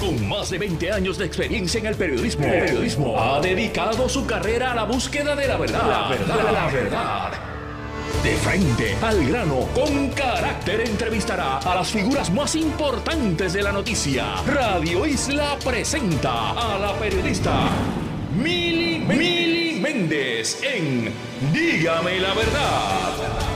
Con más de 20 años de experiencia en el periodismo, periodismo ha dedicado su carrera a la búsqueda de la verdad. La verdad, la verdad. De frente al grano, con carácter entrevistará a las figuras más importantes de la noticia. Radio Isla presenta a la periodista Mili, Mili Méndez en Dígame la verdad.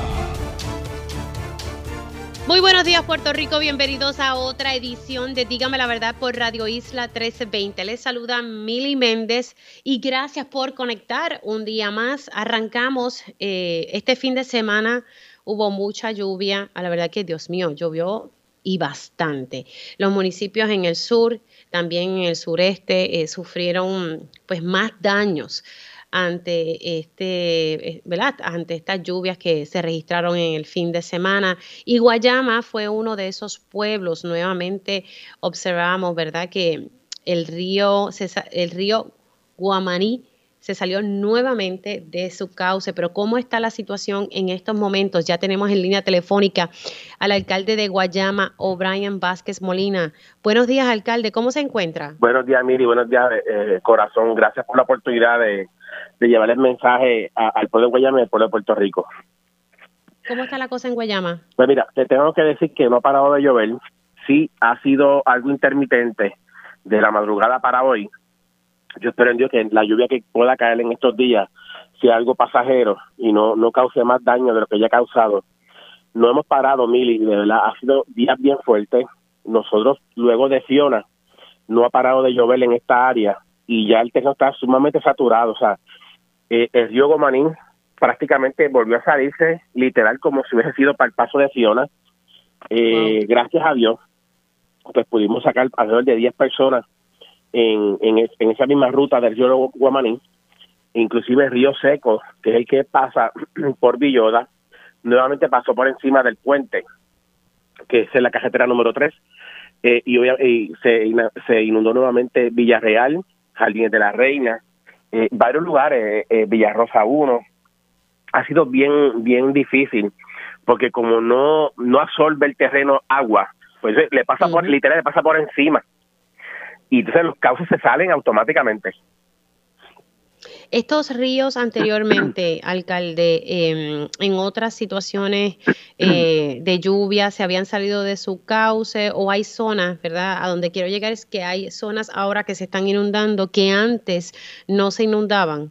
Muy buenos días Puerto Rico, bienvenidos a otra edición de Dígame la verdad por Radio Isla 1320. Les saluda Mili Méndez y gracias por conectar un día más. Arrancamos eh, este fin de semana, hubo mucha lluvia, a la verdad que Dios mío, llovió y bastante. Los municipios en el sur, también en el sureste, eh, sufrieron pues más daños ante este, eh, ¿verdad? ante estas lluvias que se registraron en el fin de semana. Y Guayama fue uno de esos pueblos. Nuevamente observamos, ¿verdad?, que el río, el río Guamaní se salió nuevamente de su cauce. Pero ¿cómo está la situación en estos momentos? Ya tenemos en línea telefónica al alcalde de Guayama, O'Brien Vázquez Molina. Buenos días, alcalde. ¿Cómo se encuentra? Buenos días, Miri. Buenos días, eh, corazón. Gracias por la oportunidad de de llevar el mensaje al pueblo de Guayama y al pueblo de Puerto Rico. ¿Cómo está la cosa en Guayama? Pues mira, te tengo que decir que no ha parado de llover. Sí, ha sido algo intermitente de la madrugada para hoy. Yo espero en Dios que la lluvia que pueda caer en estos días sea algo pasajero y no, no cause más daño de lo que ya ha causado. No hemos parado, Mili, de verdad, ha sido días bien fuertes. Nosotros, luego de Fiona, no ha parado de llover en esta área y ya el terreno está sumamente saturado. O sea, eh, el río Gomanín prácticamente volvió a salirse literal como si hubiese sido para el paso de Fiona. Eh, gracias a Dios, pues pudimos sacar alrededor de 10 personas en, en, esa misma ruta del río Guamanín, inclusive el río Seco, que es el que pasa por Villoda, nuevamente pasó por encima del puente, que es la carretera número 3, eh, y, y se, se inundó nuevamente Villarreal, Jardines de la Reina, eh, varios lugares, eh, Villarrosa 1, ha sido bien, bien difícil, porque como no, no absorbe el terreno agua, pues le pasa por, literal, le pasa por encima. Y entonces los cauces se salen automáticamente. Estos ríos anteriormente, alcalde, em, en otras situaciones eh, de lluvia, ¿se habían salido de su cauce o hay zonas, verdad? A donde quiero llegar es que hay zonas ahora que se están inundando que antes no se inundaban.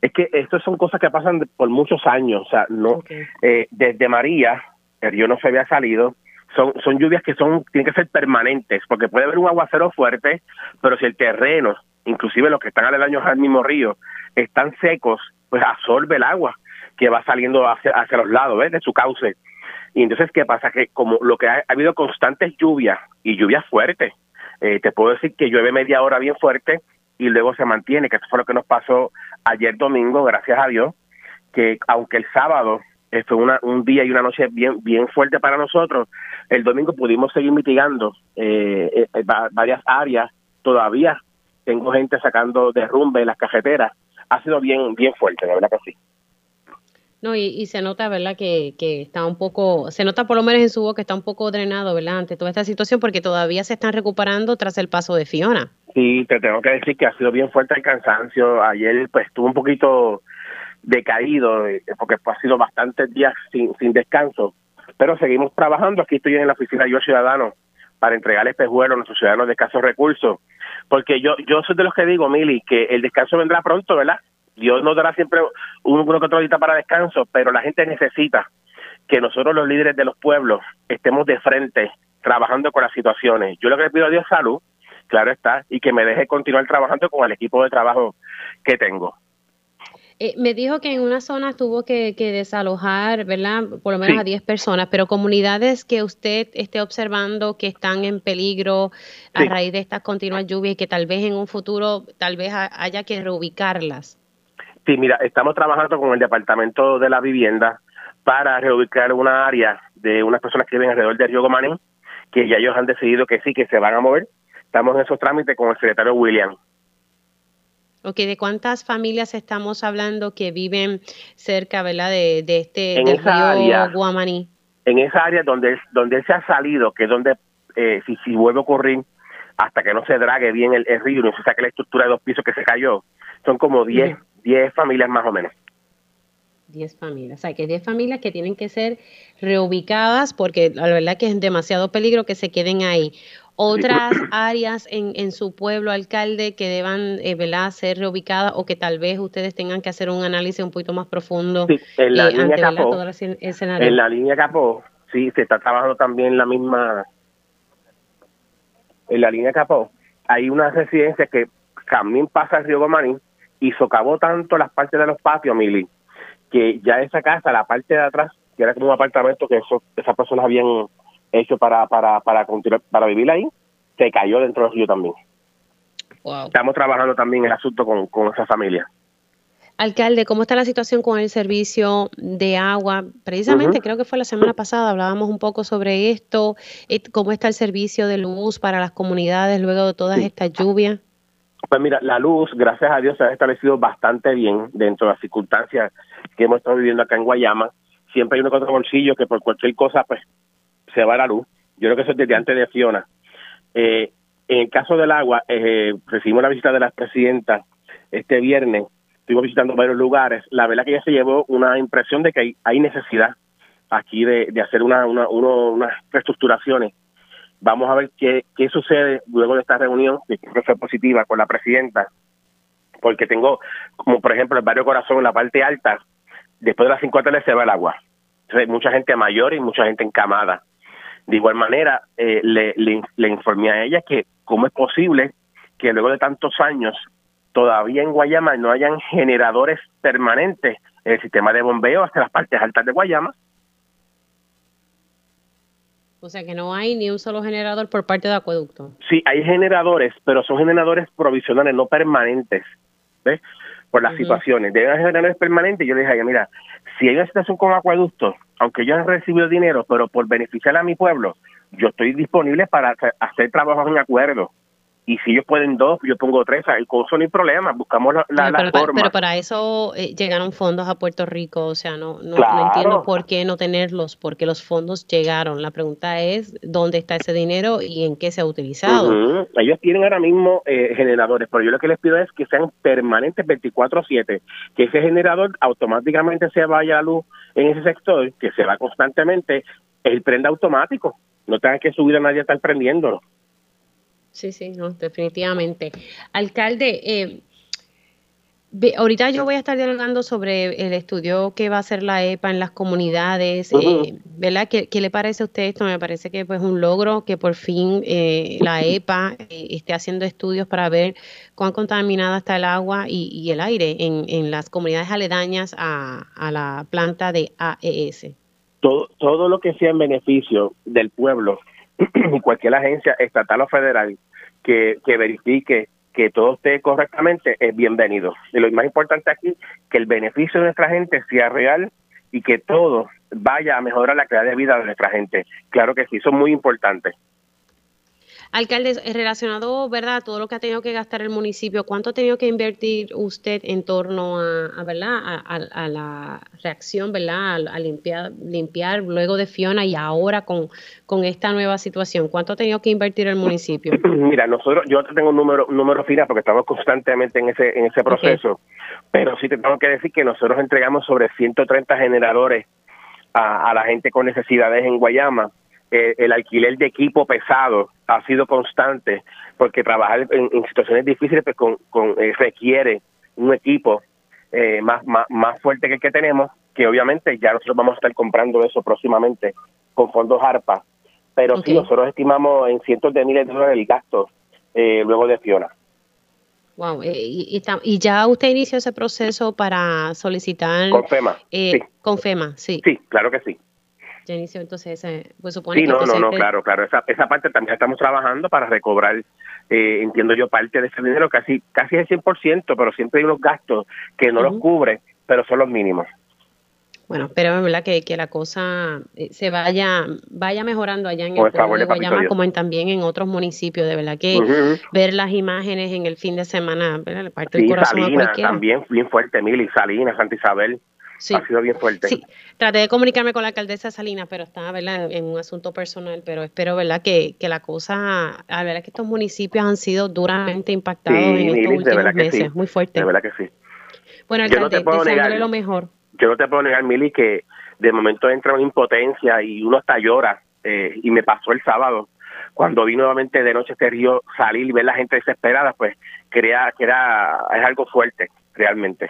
Es que estas son cosas que pasan por muchos años, o sea, no eh, desde María el río no se había salido, son, son lluvias que son tienen que ser permanentes, porque puede haber un aguacero fuerte, pero si el terreno inclusive los que están aledaños al mismo río, están secos, pues absorbe el agua que va saliendo hacia, hacia los lados ¿ves? de su cauce. Y entonces, ¿qué pasa? Que como lo que ha, habido constantes lluvias y lluvias fuertes, eh, te puedo decir que llueve media hora bien fuerte y luego se mantiene, que eso fue lo que nos pasó ayer domingo, gracias a Dios, que aunque el sábado eh, fue una, un día y una noche bien bien fuerte para nosotros, el domingo pudimos seguir mitigando eh, eh varias áreas todavía tengo gente sacando derrumbe en las cajeteras. Ha sido bien, bien fuerte, la verdad que sí. No, y, se nota, ¿verdad? Que, que, está un poco, se nota por lo menos en su voz que está un poco drenado, ¿verdad? Ante toda esta situación, porque todavía se están recuperando tras el paso de Fiona. Sí, te tengo que decir que ha sido bien fuerte el cansancio. Ayer, pues, estuvo un poquito decaído, eh, porque pues, ha sido bastantes días sin, sin descanso. Pero seguimos trabajando. Aquí estoy en la oficina Yo Ciudadano para entregar espejuelos a nuestros ciudadanos de escasos recursos porque yo yo soy de los que digo, Mili, que el descanso vendrá pronto, ¿verdad? Dios nos dará siempre un uno que otro día para descanso, pero la gente necesita que nosotros los líderes de los pueblos estemos de frente trabajando con las situaciones. Yo lo que le pido a Dios salud, claro está, y que me deje continuar trabajando con el equipo de trabajo que tengo. Eh, me dijo que en una zona tuvo que, desalojar, ¿verdad? Por lo menos a 10 personas, pero comunidades que usted esté observando que están en peligro a raíz de estas continuas lluvias y que tal vez en un futuro tal vez haya que reubicarlas. Sí, mira, estamos trabajando con el Departamento de la Vivienda para reubicar una área de unas personas que viven alrededor del río Gomaní, que ya ellos han decidido que sí, que se van a mover. Estamos en esos trámites con el secretario William. Ok, ¿de cuántas familias estamos hablando que viven cerca, ¿verdad? De, de este en esa área, Guamaní. En esa área donde, donde se ha salido, que es donde, eh, si, si vuelve a ocurrir, hasta que no se drague bien el, río y no se saque la estructura de dos pisos que se cayó. Son como 10 10 familias más o menos. 10 familias, o sea que 10 familias que tienen que ser reubicadas porque la verdad que es demasiado peligro que se queden ahí. Otras áreas en, en su pueblo, alcalde, que deban eh, ser reubicadas o que tal vez ustedes tengan que hacer un análisis un poquito más profundo en la eh, línea Capó, En la línea Capó, sí, se está trabajando también la misma, en la línea Capó, hay una residencia que también pasa el río Gomarín y socavó tanto las partes de los patios, Mili, que ya esa casa, la parte de atrás, que era como un apartamento que eso, esas personas habían hecho para, para, para, continuar, para vivir ahí, se cayó dentro del río también. Estamos trabajando también el asunto con, con esa familia. Alcalde, ¿cómo está la situación con el servicio de agua? Precisamente creo que fue la semana pasada, hablábamos un poco sobre esto, eh, cómo está el servicio de luz para las comunidades luego de todas estas lluvias. Pues mira, la luz, gracias a Dios, se ha establecido bastante bien dentro de las circunstancias que hemos estado viviendo acá en Guayama. Siempre hay un otro bolsillo que por cualquier cosa, pues, se va la luz. Yo creo que eso es desde antes de Fiona. Eh, en el caso del agua, eh, recibimos la visita de la presidenta este viernes. Estuvimos visitando varios lugares. La verdad que ella se llevó una impresión de que hay, necesidad aquí de, hacer una, una, unas reestructuraciones Vamos a ver qué, qué sucede luego de esta reunión, que creo fue positiva con la presidenta, porque tengo, como por ejemplo, el barrio Corazón, en la parte alta, después de las 5 de se va el agua. Entonces, mucha gente mayor y mucha gente encamada. De igual manera, eh, le, le, informé a ella que cómo es posible que luego de tantos años todavía en Guayama no hayan generadores permanentes en el sistema de bombeo hasta las partes altas de Guayama o sea que no hay ni un solo generador por parte de acueducto. Sí, hay generadores, pero son generadores provisionales, no permanentes. ¿Ves? Por las situaciones. Deben haber generadores permanentes. Yo le dije, mira, si hay una situación con acueductos, aunque yo he recibido dinero, pero por beneficiar a mi pueblo, yo estoy disponible para hacer trabajos en acuerdo y si ellos pueden dos, yo pongo tres, el costo no hay problema, buscamos la, pero, forma. Pero para eso eh, llegaron fondos a Puerto Rico, o sea, no, no, entiendo por qué no tenerlos, porque los fondos llegaron. La pregunta es, ¿dónde está ese dinero y en qué se ha utilizado? Ellos tienen ahora mismo eh, generadores, pero yo lo que les pido es que sean permanentes 24/7, que ese generador automáticamente se vaya a la luz en ese sector, que se va constantemente, el prenda automático, no tenga que subir a nadie a estar prendiéndolo. Sí, sí, no, definitivamente. Alcalde, eh, ahorita yo voy a estar dialogando sobre el estudio que va a hacer la EPA en las comunidades, eh, ¿verdad? ¿Qué, le parece a usted esto? Me parece que es pues, un logro que por fin eh, la EPA esté haciendo estudios para ver cuán contaminada está el agua y, el aire en, en, las comunidades aledañas a, a la planta de AES. Todo, todo lo que sea en beneficio del pueblo y cualquier agencia estatal o federal que, que verifique que todo esté correctamente es bienvenido. Y lo más importante aquí, que el beneficio de nuestra gente sea real y que todo vaya a mejorar la calidad de vida de nuestra gente. Claro que sí, eso es muy importante. Alcalde, eh, relacionado, ¿verdad?, a todo lo que ha tenido que gastar el municipio, ¿cuánto ha tenido que invertir usted en torno a, ¿verdad?, a, la reacción, ¿verdad?, a, limpiar, limpiar luego de Fiona y ahora con, con esta nueva situación? ¿Cuánto ha tenido que invertir el municipio? Mira, nosotros, yo tengo un número, un número final porque estamos constantemente en ese, en ese proceso, pero sí te tengo que decir que nosotros entregamos sobre 130 generadores a, a la gente con necesidades en Guayama eh, el alquiler de equipo pesado ha sido constante porque trabajar en, situaciones difíciles pues con, eh, requiere un equipo eh, más, más, fuerte que el que tenemos, que obviamente ya nosotros vamos a estar comprando eso próximamente con fondos ARPA, pero sí, nosotros estimamos en cientos de miles de dólares el gasto luego de Fiona. Wow, y, y, ya usted inició ese proceso para solicitar... Con FEMA. sí. Con FEMA, sí. Sí, claro que sí entonces pues supone sí, no, no, no, claro, claro, esa, esa parte también estamos trabajando para recobrar, eh, entiendo yo, parte de ese dinero, casi casi el 100%, pero siempre hay unos gastos que no los cubre, pero son los mínimos. Bueno, pero verdad que, que la cosa eh, se vaya vaya mejorando allá en el pueblo de Guayama como en, también en otros municipios. De verdad que ver las imágenes en el fin de semana, ¿verdad? parte del corazón Salinas, también bien fuerte, Mili, Salinas, Santa Isabel, Ha sido bien fuerte. Sí, traté de comunicarme con la alcaldesa Salinas, pero estaba ¿verdad? en un asunto personal, pero espero ¿verdad? Que, que la cosa, a ver, que estos municipios han sido duramente impactados en estos últimos meses, muy fuerte. De verdad que sí. Bueno, alcalde, no deseándole lo mejor. Yo no te puedo negar, Mili, que de momento entra una impotencia y uno hasta llora, eh, y me pasó el sábado, cuando vi nuevamente de noche este río salir y ver la gente desesperada, pues creía que era, es algo fuerte, realmente.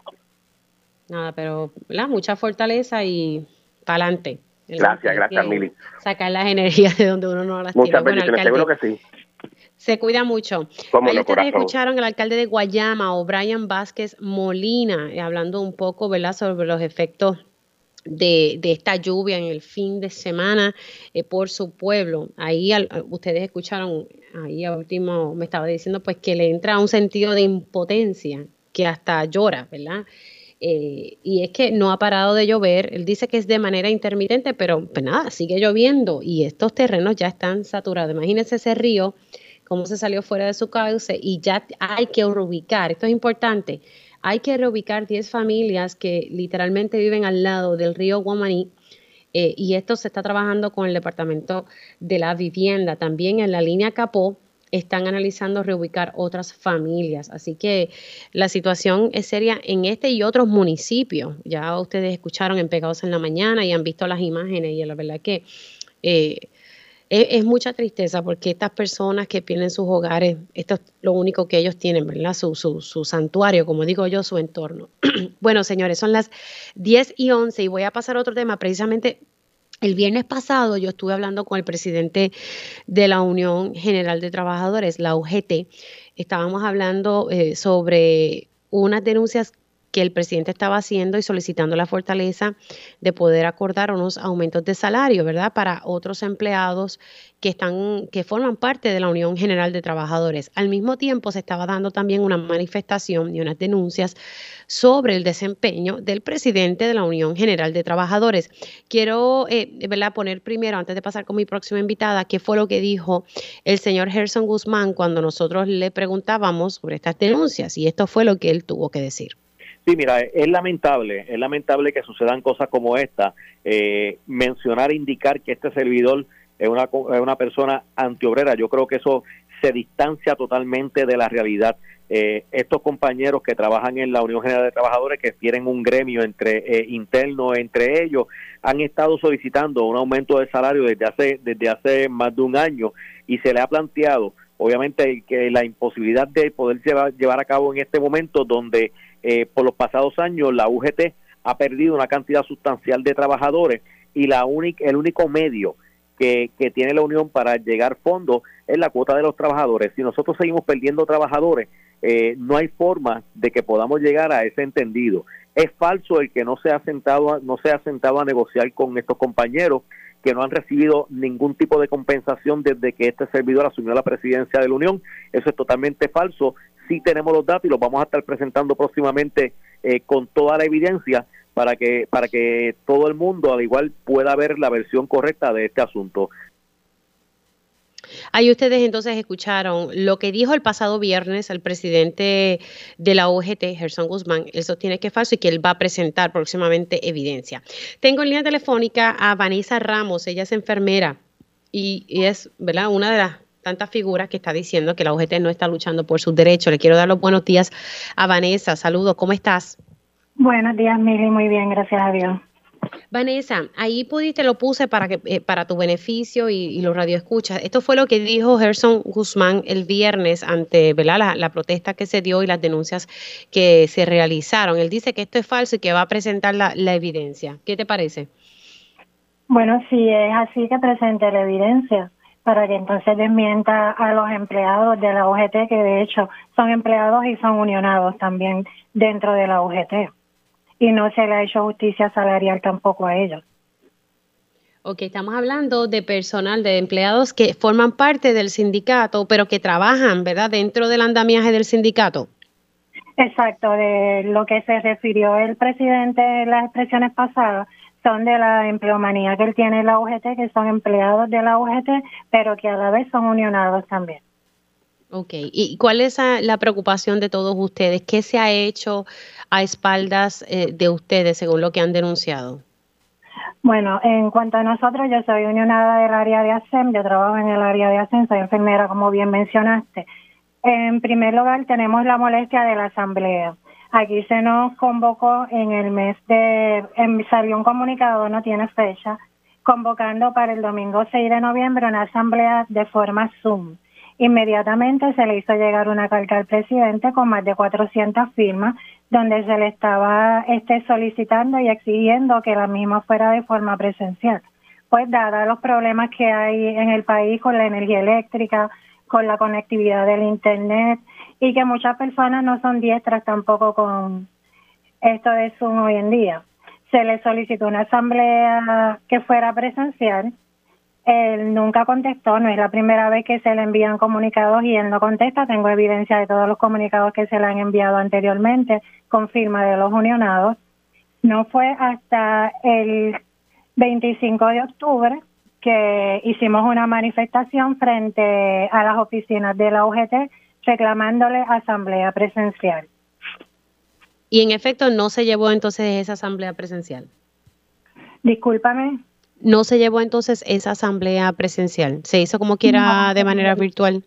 Nada, pero ¿verdad? mucha fortaleza y para adelante. Gracias, gracias, Mili. Sacar las energías de donde uno no las Muchas tiene. Muchas seguro que sí. Se cuida mucho. Ahí ustedes escucharon al alcalde de Guayama, O'Brien Vázquez Molina, eh, hablando un poco, ¿verdad?, sobre los efectos de, esta lluvia en el fin de semana eh, por su pueblo. Ahí ustedes escucharon, ahí a último me estaba diciendo pues que le entra un sentido de impotencia que hasta llora, ¿verdad? Eh, y es que no ha parado de llover. Él dice que es de manera intermitente, pero pues nada, sigue lloviendo y estos terrenos ya están saturados. Imagínense ese río, cómo se salió fuera de su cauce y ya hay que reubicar. Esto es importante. Hay que reubicar 10 familias que literalmente viven al lado del río Guamaní. Eh, y esto se está trabajando con el Departamento de la Vivienda. También en la línea Capó están analizando reubicar otras familias. Así que la situación es seria en este y otros municipios. Ya ustedes escucharon en Pegados en la Mañana y han visto las imágenes y la verdad que eh, es, mucha tristeza porque estas personas que pierden sus hogares, esto es lo único que ellos tienen, ¿verdad? Su, su, su santuario, como digo yo, su entorno. bueno, señores, son las 10 y 11 y voy a pasar a otro tema precisamente el viernes pasado yo estuve hablando con el presidente de la Unión General de Trabajadores, la UGT. Estábamos hablando eh, sobre unas denuncias que el presidente estaba haciendo y solicitando la fortaleza de poder acordar unos aumentos de salario, ¿verdad? Para otros empleados que están que forman parte de la Unión General de Trabajadores. Al mismo tiempo se estaba dando también una manifestación y unas denuncias sobre el desempeño del presidente de la Unión General de Trabajadores. Quiero eh, ¿verdad? poner primero, antes de pasar con mi próxima invitada, qué fue lo que dijo el señor Gerson Guzmán cuando nosotros le preguntábamos sobre estas denuncias y esto fue lo que él tuvo que decir. Sí, mira, es lamentable, es lamentable que sucedan cosas como esta. Eh, mencionar, indicar que este servidor es una, es una persona antiobrera, yo creo que eso se distancia totalmente de la realidad. Eh, estos compañeros que trabajan en la Unión General de Trabajadores, que tienen un gremio entre eh, interno entre ellos, han estado solicitando un aumento de salario desde hace desde hace más de un año y se le ha planteado, obviamente, que la imposibilidad de poder llevar, llevar a cabo en este momento donde eh, por los pasados años la UGT ha perdido una cantidad sustancial de trabajadores y la única, el único medio que, que tiene la Unión para llegar fondos es la cuota de los trabajadores. Si nosotros seguimos perdiendo trabajadores, eh, no hay forma de que podamos llegar a ese entendido. Es falso el que no se ha sentado, no se ha sentado a negociar con estos compañeros que no han recibido ningún tipo de compensación desde que este servidor asumió la presidencia de la Unión. Eso es totalmente falso sí tenemos los datos y los vamos a estar presentando próximamente eh, con toda la evidencia para que para que todo el mundo al igual pueda ver la versión correcta de este asunto. Ahí ustedes entonces escucharon lo que dijo el pasado viernes el presidente de la OGT, Gerson Guzmán. Él sostiene que es falso y que él va a presentar próximamente evidencia. Tengo en línea telefónica a Vanessa Ramos, ella es enfermera y, y es ¿verdad? una de las tantas figuras que está diciendo que la UGT no está luchando por sus derechos. Le quiero dar los buenos días a Vanessa. Saludos, ¿cómo estás? Buenos días, Mili, muy bien, gracias a Dios. Vanessa, ahí pudiste, lo puse para que eh, para tu beneficio y, los radioescuchas. Esto fue lo que dijo Gerson Guzmán el viernes ante ¿verdad? La, protesta que se dio y las denuncias que se realizaron. Él dice que esto es falso y que va a presentar la, la evidencia. ¿Qué te parece? Bueno, si es así que presente la evidencia para que entonces desmienta a los empleados de la UGT, que de hecho son empleados y son unionados también dentro de la UGT. Y no se le ha hecho justicia salarial tampoco a ellos. Ok, estamos hablando de personal, de empleados que forman parte del sindicato, pero que trabajan, ¿verdad?, dentro del andamiaje del sindicato. Exacto, de lo que se refirió el presidente en las expresiones pasadas, son de la empleomanía que él tiene en la UGT, que son empleados de la UGT, pero que a la vez son unionados también. Ok, ¿y cuál es la preocupación de todos ustedes? ¿Qué se ha hecho a espaldas eh, de ustedes según lo que han denunciado? Bueno, en cuanto a nosotros, yo soy unionada del área de ASEM, yo trabajo en el área de ASEM, soy enfermera, como bien mencionaste. En primer lugar, tenemos la molestia de la asamblea. Aquí se nos convocó en el mes de, salió un comunicado, no tiene fecha, convocando para el domingo 6 de noviembre una asamblea de forma Zoom. Inmediatamente se le hizo llegar una carta al presidente con más de 400 firmas donde se le estaba este, solicitando y exigiendo que la misma fuera de forma presencial. Pues dada los problemas que hay en el país con la energía eléctrica, con la conectividad del Internet y que muchas personas no son diestras tampoco con esto de Zoom hoy en día. Se le solicitó una asamblea que fuera presencial él nunca contestó, no es la primera vez que se le envían comunicados y él no contesta. Tengo evidencia de todos los comunicados que se le han enviado anteriormente con firma de los unionados. No fue hasta el 25 de octubre que hicimos una manifestación frente a las oficinas de la UGT reclamándole asamblea presencial. Y en efecto no se llevó entonces esa asamblea presencial. Discúlpame no se llevó entonces esa asamblea presencial, se hizo como quiera de manera virtual.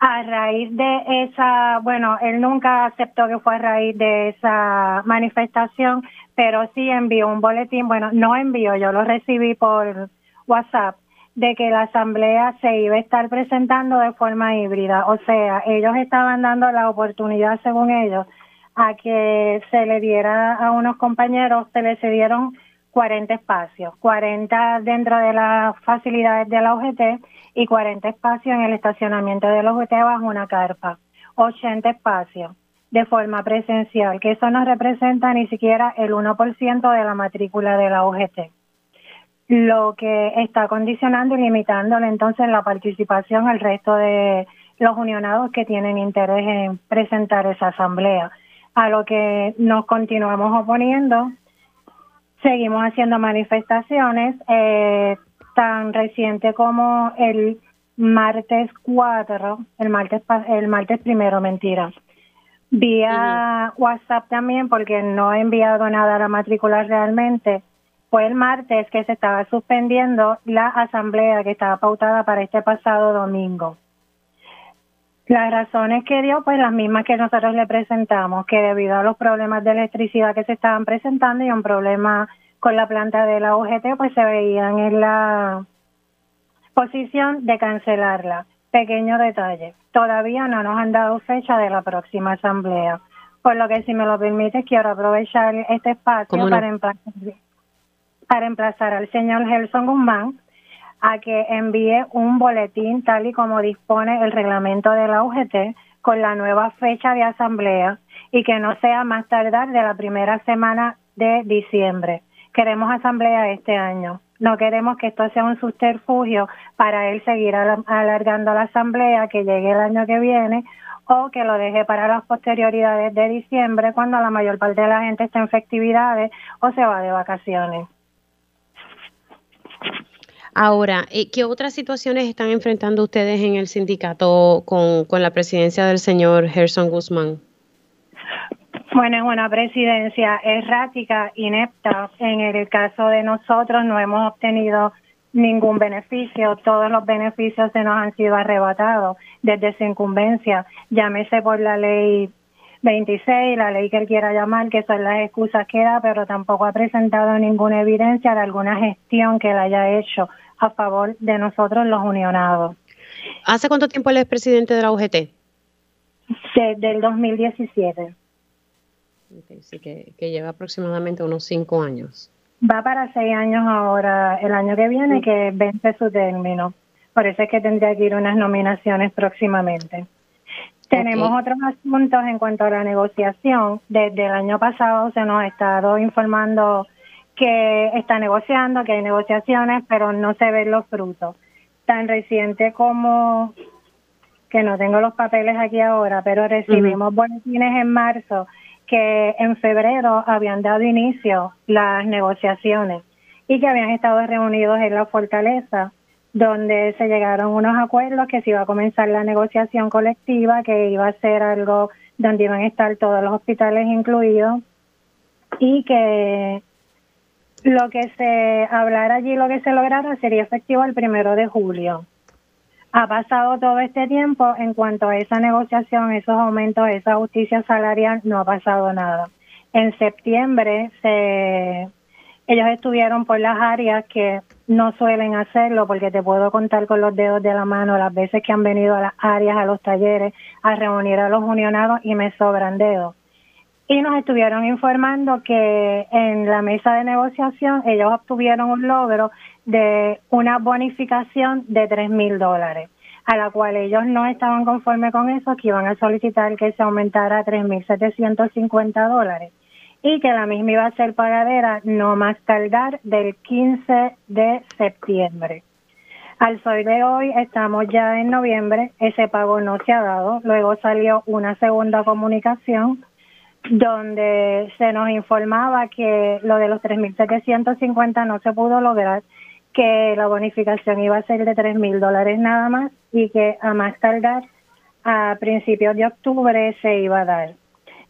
A raíz de esa, bueno, él nunca aceptó que fue a raíz de esa manifestación, pero sí envió un boletín, bueno, no envió, yo lo recibí por WhatsApp, de que la asamblea se iba a estar presentando de forma híbrida, o sea, ellos estaban dando la oportunidad, según ellos, a que se le diera a unos compañeros, se le cedieron 40 espacios, 40 dentro de las facilidades de la UGT y 40 espacios en el estacionamiento de la UGT bajo una carpa, 80 espacios de forma presencial, que eso no representa ni siquiera el 1% de la matrícula de la UGT, lo que está condicionando y limitándole entonces la participación al resto de los unionados que tienen interés en presentar esa asamblea, a lo que nos continuamos oponiendo Seguimos haciendo manifestaciones, eh, tan reciente como el martes 4, el martes, el martes primero, mentira. Vía WhatsApp también, porque no he enviado nada a la matrícula realmente. Fue el martes que se estaba suspendiendo la asamblea que estaba pautada para este pasado domingo. Las razones que dio, pues las mismas que nosotros le presentamos, que debido a los problemas de electricidad que se estaban presentando y un problema con la planta de la UGT, pues se veían en la posición de cancelarla. Pequeño detalle, todavía no nos han dado fecha de la próxima asamblea, por lo que si me lo permite quiero aprovechar este espacio para, emplazar, para emplazar al señor Gelson Guzmán a que envíe un boletín tal y como dispone el reglamento de la UGT con la nueva fecha de asamblea y que no sea más tardar de la primera semana de diciembre. Queremos asamblea este año. No queremos que esto sea un subterfugio para él seguir alargando la asamblea que llegue el año que viene o que lo deje para las posterioridades de diciembre cuando la mayor parte de la gente está en festividades o se va de vacaciones. Ahora, eh, ¿qué otras situaciones están enfrentando ustedes en el sindicato con, la presidencia del señor Gerson Guzmán? Bueno, es una presidencia errática, inepta. En el caso de nosotros no hemos obtenido ningún beneficio, todos los beneficios se nos han sido arrebatados desde su incumbencia, llámese por la ley 26, la ley que él quiera llamar, que son las excusas que da, pero tampoco ha presentado ninguna evidencia de alguna gestión que él haya hecho a favor de nosotros los unionados. ¿Hace cuánto tiempo él es presidente de la UGT? Desde el 2017. sí, que, lleva aproximadamente unos cinco años. Va para seis años ahora, el año que viene, que vence su término. Por eso es que tendría que ir unas nominaciones próximamente. Tenemos otros asuntos en cuanto a la negociación. Desde el año pasado se nos ha estado informando que está negociando, que hay negociaciones, pero no se ven los frutos. Tan reciente como que no tengo los papeles aquí ahora, pero recibimos boletines en marzo que en febrero habían dado inicio las negociaciones y que habían estado reunidos en la fortaleza donde se llegaron unos acuerdos que se iba a comenzar la negociación colectiva, que iba a ser algo donde iban a estar todos los hospitales incluidos y que lo que se hablara allí, lo que se lograra, sería efectivo el primero de julio. Ha pasado todo este tiempo en cuanto a esa negociación, esos aumentos, esa justicia salarial, no ha pasado nada. En septiembre se, ellos estuvieron por las áreas que no suelen hacerlo porque te puedo contar con los dedos de la mano las veces que han venido a las áreas, a los talleres, a reunir a los unionados y me sobran dedos. Y nos estuvieron informando que en la mesa de negociación ellos obtuvieron un logro de una bonificación de tres mil dólares, a la cual ellos no estaban conformes con eso, que iban a solicitar que se aumentara a tres mil setecientos cincuenta dólares y que la misma iba a ser pagadera no más tardar del 15 de septiembre. Al sol de hoy estamos ya en noviembre, ese pago no se ha dado, luego salió una segunda comunicación donde se nos informaba que lo de los 3.750 no se pudo lograr, que la bonificación iba a ser de 3.000 dólares nada más y que a más tardar a principios de octubre se iba a dar.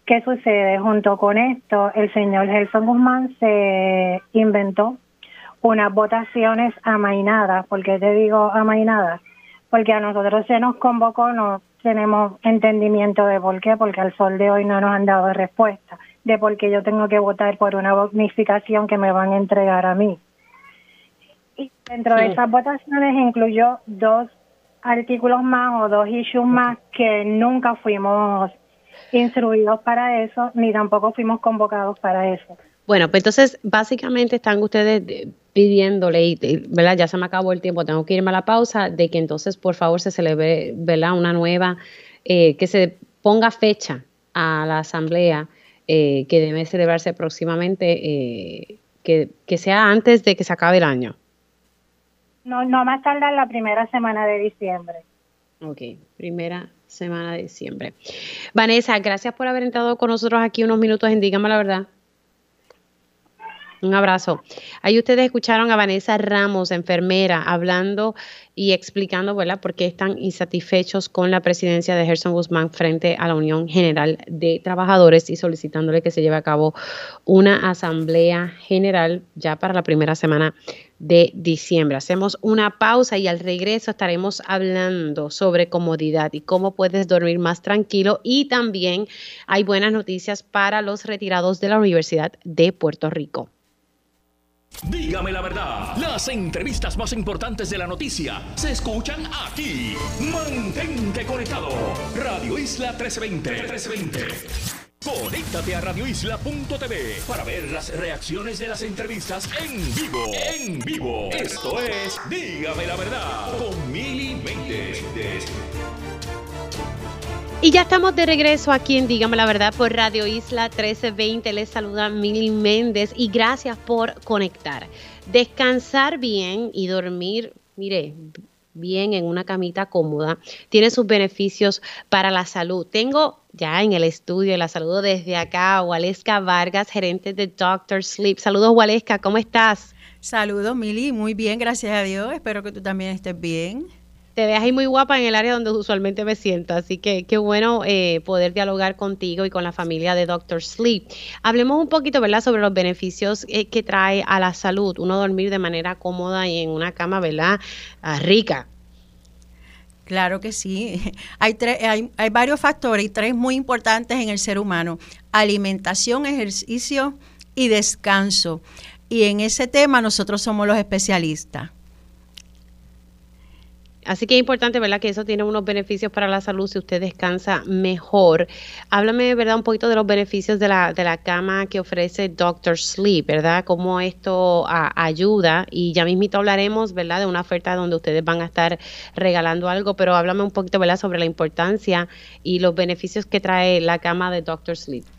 ¿Qué sucede? Junto con esto, el señor Gelson Guzmán se inventó unas votaciones amainadas. ¿Por qué te digo amainadas? Porque a nosotros se nos convocó, no, tenemos entendimiento de por qué, porque al sol de hoy no nos han dado respuesta de por qué yo tengo que votar por una bonificación que me van a entregar a mí. Y dentro de esas votaciones incluyó dos artículos más o dos issues más que nunca fuimos instruidos para eso, ni tampoco fuimos convocados para eso. Bueno, pues entonces básicamente están ustedes pidiéndole, y, ¿verdad? Ya se me acabó el tiempo, tengo que irme a la pausa, de que entonces por favor se celebre, ¿verdad? Una nueva, eh, que se ponga fecha a la asamblea eh, que debe celebrarse próximamente, eh, que, que sea antes de que se acabe el año. No, no más tarde la primera semana de diciembre. Ok, primera semana de diciembre. Vanessa, gracias por haber entrado con nosotros aquí unos minutos en Dígame la Verdad. Un abrazo. Ahí ustedes escucharon a Vanessa Ramos, enfermera, hablando y explicando, ¿verdad?, por qué están insatisfechos con la presidencia de Gerson Guzmán frente a la Unión General de Trabajadores y solicitándole que se lleve a cabo una asamblea general ya para la primera semana de diciembre. Hacemos una pausa y al regreso estaremos hablando sobre comodidad y cómo puedes dormir más tranquilo y también hay buenas noticias para los retirados de la Universidad de Puerto Rico. Dígame la verdad, las entrevistas más importantes de la noticia se escuchan aquí. Mantente conectado. Radio Isla 1320. 1320. Conéctate a radioisla.tv para ver las reacciones de las entrevistas en vivo. En vivo. Esto es Dígame la verdad con Mili Méndez. Y ya estamos de regreso aquí en Dígame la Verdad por Radio Isla 1320. Les saluda Mili Méndez y gracias por conectar. Descansar bien y dormir, mire, bien en una camita cómoda, tiene sus beneficios para la salud. Tengo ya en el estudio, la saludo desde acá, Waleska Vargas, gerente de Doctor Sleep. Saludos, Waleska, ¿cómo estás? Saludos, Mili, muy bien, gracias a Dios. Espero que tú también estés bien te ves ahí muy guapa en el área donde usualmente me siento, así que qué bueno eh, poder dialogar contigo y con la familia de Doctor Sleep. Hablemos un poquito, ¿verdad?, sobre los beneficios eh, que trae a la salud, uno dormir de manera cómoda y en una cama, ¿verdad?, ah, rica. Claro que sí. Hay, hay, hay varios factores y tres muy importantes en el ser humano. Alimentación, ejercicio y descanso. Y en ese tema nosotros somos los especialistas. Así que es importante, ¿verdad? Que eso tiene unos beneficios para la salud si usted descansa mejor. Háblame, ¿verdad? Un poquito de los beneficios de la, de la cama que ofrece Doctor Sleep, ¿verdad? Cómo esto ayuda. Y ya mismito hablaremos, ¿verdad? De una oferta donde ustedes van a estar regalando algo, pero háblame un poquito, ¿verdad? Sobre la importancia y los beneficios que trae la cama de Doctor Sleep.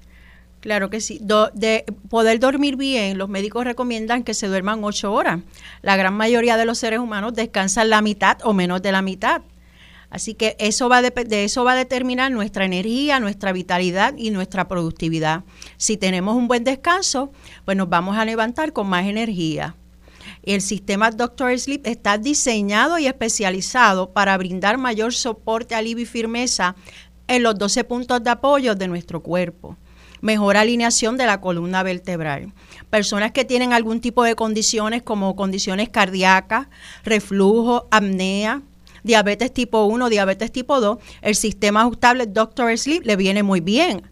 Claro que sí. de poder dormir bien, los médicos recomiendan que se duerman ocho horas. La gran mayoría de los seres humanos descansan la mitad o menos de la mitad. Así que eso va de, de, eso va a determinar nuestra energía, nuestra vitalidad y nuestra productividad. Si tenemos un buen descanso, pues nos vamos a levantar con más energía. El sistema Doctor Sleep está diseñado y especializado para brindar mayor soporte, alivio y firmeza en los 12 puntos de apoyo de nuestro cuerpo. Mejor alineación de la columna vertebral. Personas que tienen algún tipo de condiciones como condiciones cardíacas, reflujo, apnea, diabetes tipo 1, diabetes tipo 2, el sistema ajustable Doctor Sleep le viene muy bien.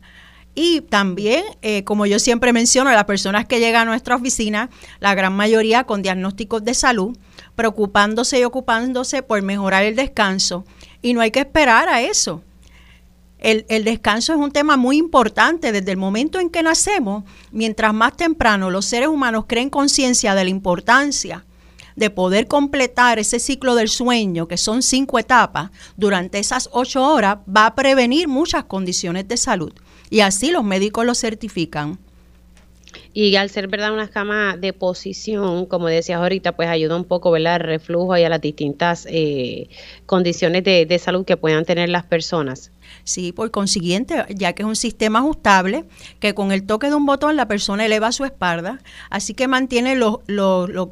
Y también, eh, como yo siempre menciono, las personas que llegan a nuestra oficina, la gran mayoría con diagnósticos de salud, preocupándose y ocupándose por mejorar el descanso. Y no hay que esperar a eso. El, descanso es un tema muy importante desde el momento en que nacemos. Mientras más temprano los seres humanos creen conciencia de la importancia de poder completar ese ciclo del sueño, que son cinco etapas, durante esas ocho horas, va a prevenir muchas condiciones de salud. Y así los médicos lo certifican. Y al ser, ¿verdad? Una cama de posición, como decías ahorita, pues ayuda un poco, ¿verdad? Al reflujo y a las distintas eh, condiciones de, de, salud que puedan tener las personas. Sí, por consiguiente, ya que es un sistema ajustable, que con el toque de un botón la persona eleva su espalda, así que mantiene los, los, los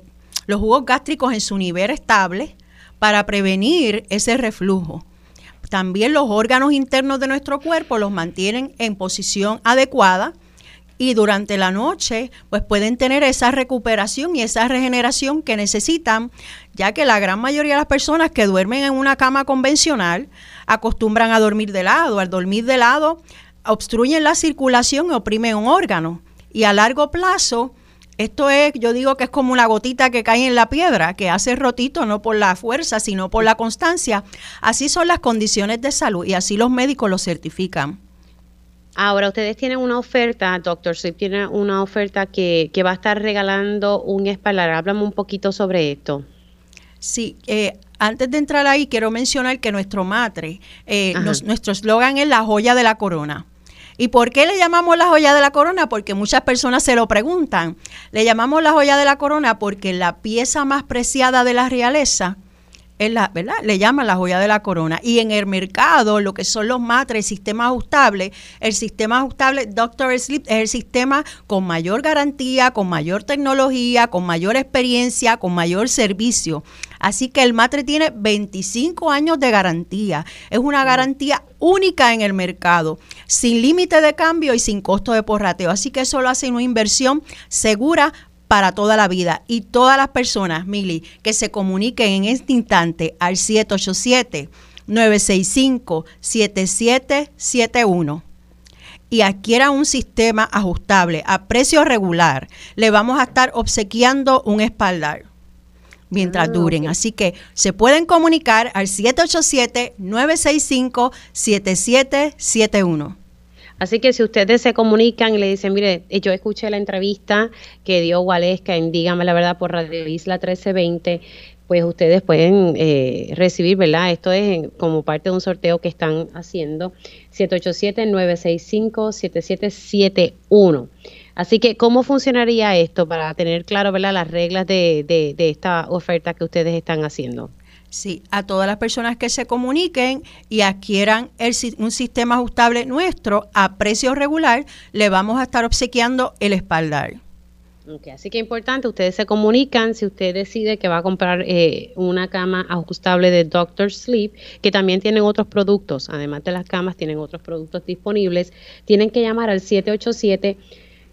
los jugos gástricos en su nivel estable para prevenir ese reflujo. También los órganos internos de nuestro cuerpo los mantienen en posición adecuada y durante la noche pues pueden tener esa recuperación y esa regeneración que necesitan, ya que la gran mayoría de las personas que duermen en una cama convencional acostumbran a dormir de lado. Al dormir de lado obstruyen la circulación y oprimen un órgano. Y a largo plazo esto es, yo digo que es como una gotita que cae en la piedra, que hace rotito no por la fuerza, sino por la constancia. Así son las condiciones de salud y así los médicos lo certifican. Ahora, ustedes tienen una oferta, doctor Swift tiene una oferta que, que va a estar regalando un espaldar. Háblame un poquito sobre esto. Sí, eh, antes de entrar ahí, quiero mencionar que nuestro matre, eh, nos, nuestro eslogan es la joya de la corona. ¿Y por qué le llamamos la joya de la corona? Porque muchas personas se lo preguntan. Le llamamos la joya de la corona porque la pieza más preciada de la realeza es la, ¿verdad? Le llaman la joya de la corona. Y en el mercado, lo que son los matres, el sistema ajustable, el sistema ajustable Doctor Sleep es el sistema con mayor garantía, con mayor tecnología, con mayor experiencia, con mayor servicio. Así que el matre tiene 25 años de garantía. Es una garantía única en el mercado, sin límite de cambio y sin costo de porrateo. Así que eso lo hace una inversión segura para toda la vida. Y todas las personas, Mili, que se comuniquen en este instante al 787-965-7771 y adquiera un sistema ajustable a precio regular, le vamos a estar obsequiando un espaldar mientras ah, duren. Así que se pueden comunicar al 787-965-7771. Así que si ustedes se comunican y le dicen, mire, eh, yo escuché la entrevista que dio Waleska en Dígame la Verdad por Radio Isla 1320, pues ustedes pueden eh, recibir, ¿verdad? Esto es como parte de un sorteo que están haciendo, 787-965-7771. Así que, ¿cómo funcionaría esto para tener claro, ¿verdad? Las reglas de, de, de esta oferta que ustedes están haciendo. Sí, a todas las personas que se comuniquen y adquieran el, un sistema ajustable nuestro a precio regular, le vamos a estar obsequiando el espaldar. Así que importante, ustedes se comunican si usted decide que va a comprar eh, una cama ajustable de Doctor Sleep, que también tienen otros productos, además de las camas, tienen otros productos disponibles. Tienen que llamar al 787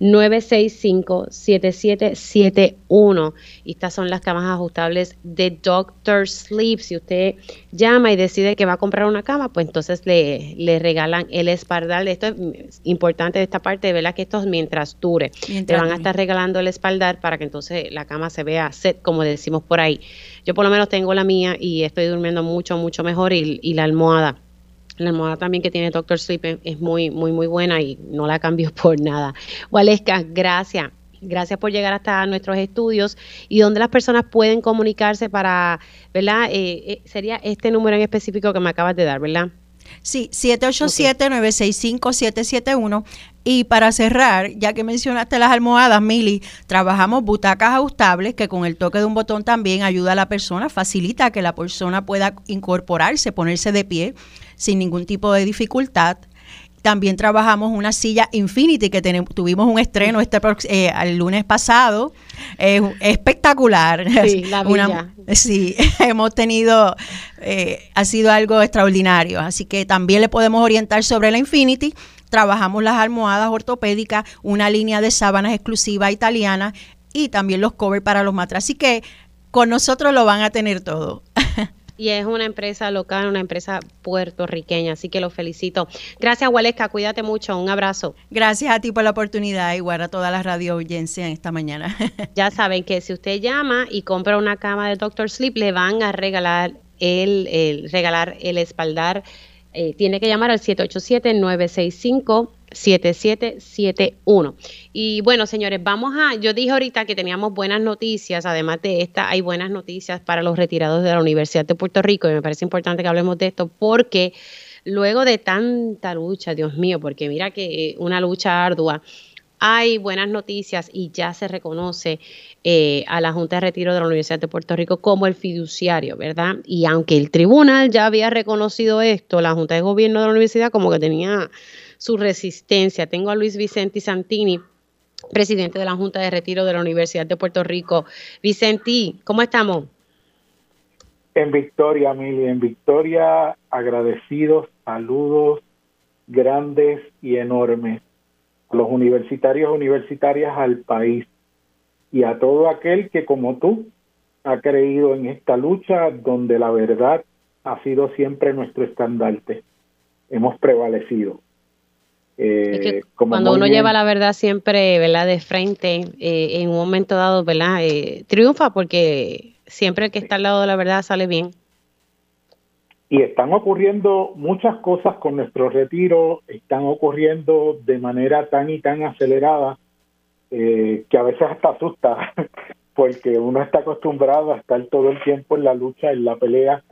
965-7771. Y estas son las camas ajustables de Doctor Sleep. Si usted llama y decide que va a comprar una cama, pues entonces le, le regalan el espaldar. Esto es importante de esta parte, ¿verdad? Que esto es mientras dure. Te van a estar regalando el espaldar para que entonces la cama se vea set, como decimos por ahí. Yo por lo menos tengo la mía y estoy durmiendo mucho, mucho mejor y, y la almohada la almohada también que tiene Doctor Sleep es muy, muy, muy buena y no la cambio por nada. Waleska, gracias. Gracias por llegar hasta nuestros estudios y donde las personas pueden comunicarse para, ¿verdad? Eh, eh, sería este número en específico que me acabas de dar, ¿verdad? Sí, 787-965-771. Y para cerrar, ya que mencionaste las almohadas, Mili, trabajamos butacas ajustables que con el toque de un botón también ayuda a la persona, facilita que la persona pueda incorporarse, ponerse de pie sin ningún tipo de dificultad. También trabajamos una silla Infinity que tuvimos un estreno este eh, el lunes pasado. espectacular. Sí, la sí, hemos tenido, eh, ha sido algo extraordinario. Así que también le podemos orientar sobre la Infinity. Trabajamos las almohadas ortopédicas, una línea de sábanas exclusiva italiana y también los covers para los matras. Así que con nosotros lo van a tener todo. y es una empresa local, una empresa puertorriqueña, así que lo felicito. Gracias, Waleska, cuídate mucho, un abrazo. Gracias a ti por la oportunidad, igual a toda la radio audiencia esta mañana. ya saben que si usted llama y compra una cama de Doctor Sleep, le van a regalar el, el regalar el espaldar. Eh, tiene que llamar al 787 965 7771. Y bueno, señores, vamos a, yo dije ahorita que teníamos buenas noticias, además de esta, hay buenas noticias para los retirados de la Universidad de Puerto Rico y me parece importante que hablemos de esto porque luego de tanta lucha, Dios mío, porque mira que una lucha ardua, hay buenas noticias y ya se reconoce eh, a la Junta de Retiro de la Universidad de Puerto Rico como el fiduciario, ¿verdad? Y aunque el tribunal ya había reconocido esto, la Junta de Gobierno de la Universidad como que tenía su resistencia. Tengo a Luis Vicente Santini, presidente de la Junta de Retiro de la Universidad de Puerto Rico. Vicenti, ¿cómo estamos? En Victoria, Mili, en Victoria, agradecidos, saludos grandes y enormes a los universitarios y universitarias al país y a todo aquel que como tú ha creído en esta lucha donde la verdad ha sido siempre nuestro estandarte. Hemos prevalecido. Eh, cuando uno lleva la verdad siempre, ¿verdad? De frente, eh, en un momento dado, ¿verdad? Eh, triunfa porque siempre el que está al lado de la verdad sale bien. Y están ocurriendo muchas cosas con nuestro retiro, están ocurriendo de manera tan y tan acelerada que a veces hasta asusta, porque uno está acostumbrado a estar todo el tiempo en la lucha, en la pelea,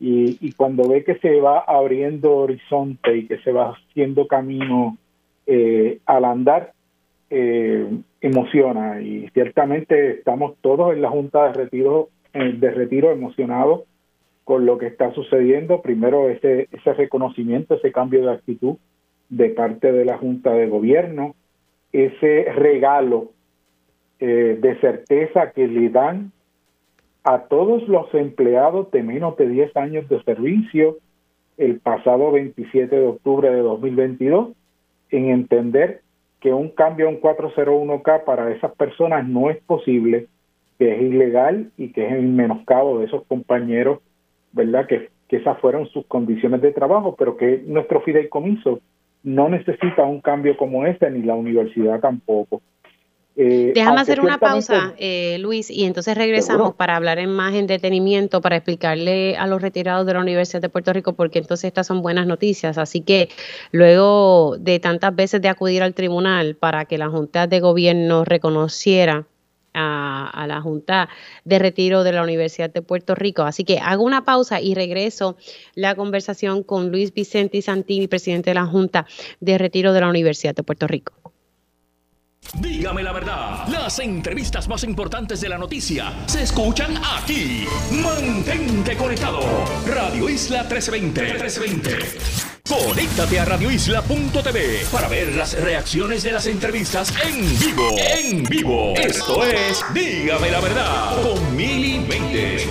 y, cuando ve que se va abriendo horizonte y que se va haciendo camino eh, al andar, eh, emociona y ciertamente estamos todos en la Junta de Retiro, eh, de retiro emocionados con lo que está sucediendo. Primero ese, ese reconocimiento, ese cambio de actitud de parte de la Junta de Gobierno, ese regalo de certeza que le dan a todos los empleados de menos de 10 años de servicio el pasado 27 de octubre de 2022 en entender que un cambio a un 401k para esas personas no es posible, que es ilegal y que es el menoscabo de esos compañeros, ¿verdad? Que, que esas fueron sus condiciones de trabajo, pero que nuestro fideicomiso no necesita un cambio como este, ni la universidad tampoco. Eh, Déjame hacer una pausa, eh, Luis, y entonces regresamos para hablar en más en detenimiento, para explicarle a los retirados de la Universidad de Puerto Rico, porque entonces estas son buenas noticias. Así que luego de tantas veces de acudir al tribunal para que la Junta de Gobierno reconociera a, a, la Junta de Retiro de la Universidad de Puerto Rico. Así que hago una pausa y regreso la conversación con Luis Vicente Santini, presidente de la Junta de Retiro de la Universidad de Puerto Rico. Dígame la verdad, las entrevistas más importantes de la noticia se escuchan aquí. Mantente conectado. Radio Isla 1320. 1320. Conéctate a radioisla.tv para ver las reacciones de las entrevistas en vivo. En vivo. Esto es Dígame la verdad con Mili Méndez.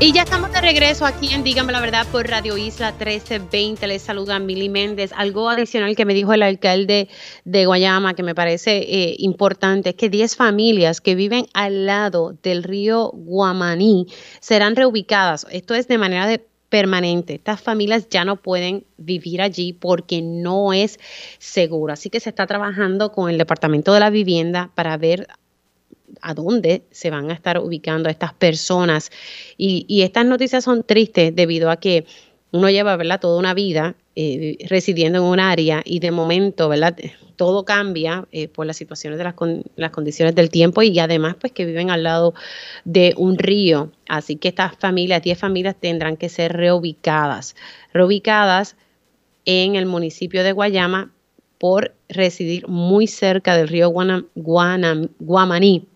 Y ya estamos de regreso aquí en Dígame la Verdad por Radio Isla 1320. Les saluda Mili Méndez. Algo adicional que me dijo el alcalde de Guayama que me parece eh, importante es que 10 familias que viven al lado del río Guamaní serán reubicadas. Esto es de manera de permanente. Estas familias ya no pueden vivir allí porque no es seguro. Así que se está trabajando con el Departamento de la Vivienda para ver a dónde se van a estar ubicando estas personas. Y, estas noticias son tristes debido a que uno lleva, ¿verdad?, toda una vida eh, residiendo en un área y de momento, ¿verdad?, todo cambia eh, por las situaciones de las, las, condiciones del tiempo y además, pues, que viven al lado de un río. Así que estas familias, 10 familias, tendrán que ser reubicadas, reubicadas en el municipio de Guayama por residir muy cerca del río Guamaní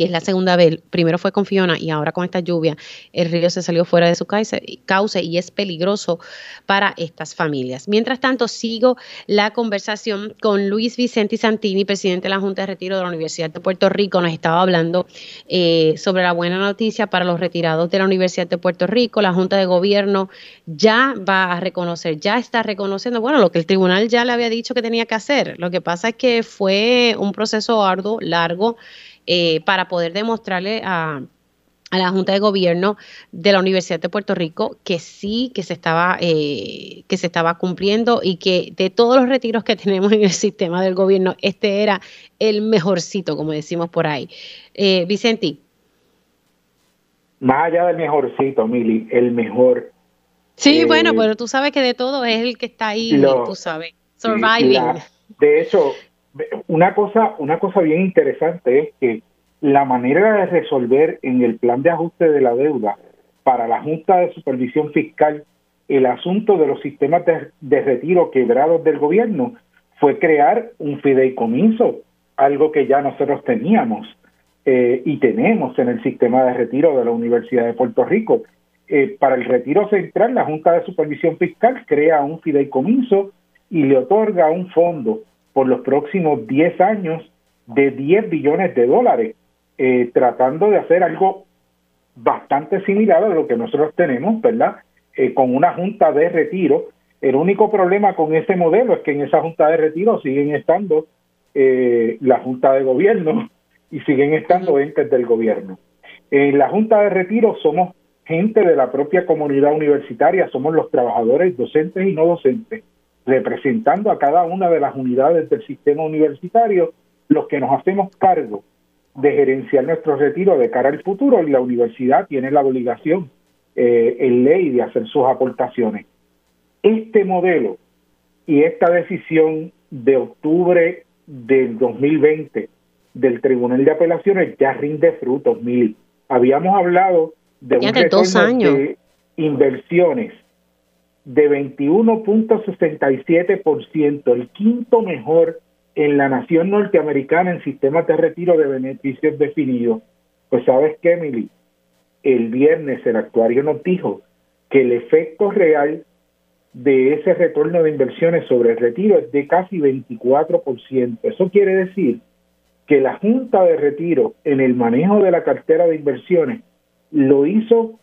que es la segunda vez, primero fue con Fiona y ahora con esta lluvia, el río se salió fuera de su cauce y es peligroso para estas familias. Mientras tanto, sigo la conversación con Luis Vicente Santini, presidente de la Junta de Retiro de la Universidad de Puerto Rico. Nos estaba hablando eh, sobre la buena noticia para los retirados de la Universidad de Puerto Rico. La Junta de Gobierno ya va a reconocer, ya está reconociendo, bueno, lo que el tribunal ya le había dicho que tenía que hacer. Lo que pasa es que fue un proceso arduo, largo, eh, para poder demostrarle a, la Junta de Gobierno de la Universidad de Puerto Rico que sí, que se estaba, eh, que se estaba cumpliendo y que de todos los retiros que tenemos en el sistema del gobierno, este era el mejorcito, como decimos por ahí. Eh, Vicenti. Más allá del mejorcito, Mili, el mejor. Sí, bueno, pero tú sabes que de todo es el que está ahí, tú sabes, surviving. de hecho, una cosa, una cosa bien interesante es que la manera de resolver en el plan de ajuste de la deuda para la Junta de Supervisión Fiscal el asunto de los sistemas de, retiro quebrados del gobierno fue crear un fideicomiso, algo que ya nosotros teníamos eh, y tenemos en el sistema de retiro de la Universidad de Puerto Rico. Eh, para el retiro central, la Junta de Supervisión Fiscal crea un fideicomiso y le otorga un fondo por los próximos 10 años de 10 billones de dólares, eh, tratando de hacer algo bastante similar a lo que nosotros tenemos, ¿verdad? Eh, con una junta de retiro. El único problema con ese modelo es que en esa junta de retiro siguen estando eh, la junta de gobierno y siguen estando entes del gobierno. En la junta de retiro somos gente de la propia comunidad universitaria, somos los trabajadores docentes y no docentes representando a cada una de las unidades del sistema universitario, los que nos hacemos cargo de gerenciar nuestro retiro de cara al futuro y la universidad tiene la obligación eh, en ley de hacer sus aportaciones. Este modelo y esta decisión de octubre del 2020 del Tribunal de Apelaciones ya rinde frutos, Mili. Habíamos hablado de un retorno de inversiones de 21.67%, el quinto mejor en la nación norteamericana en sistemas de retiro de beneficios definidos. Pues sabes qué, Emily, el viernes el actuario nos dijo que el efecto real de ese retorno de inversiones sobre el retiro es de casi 24%. Eso quiere decir que la Junta de Retiro en el manejo de la cartera de inversiones lo hizo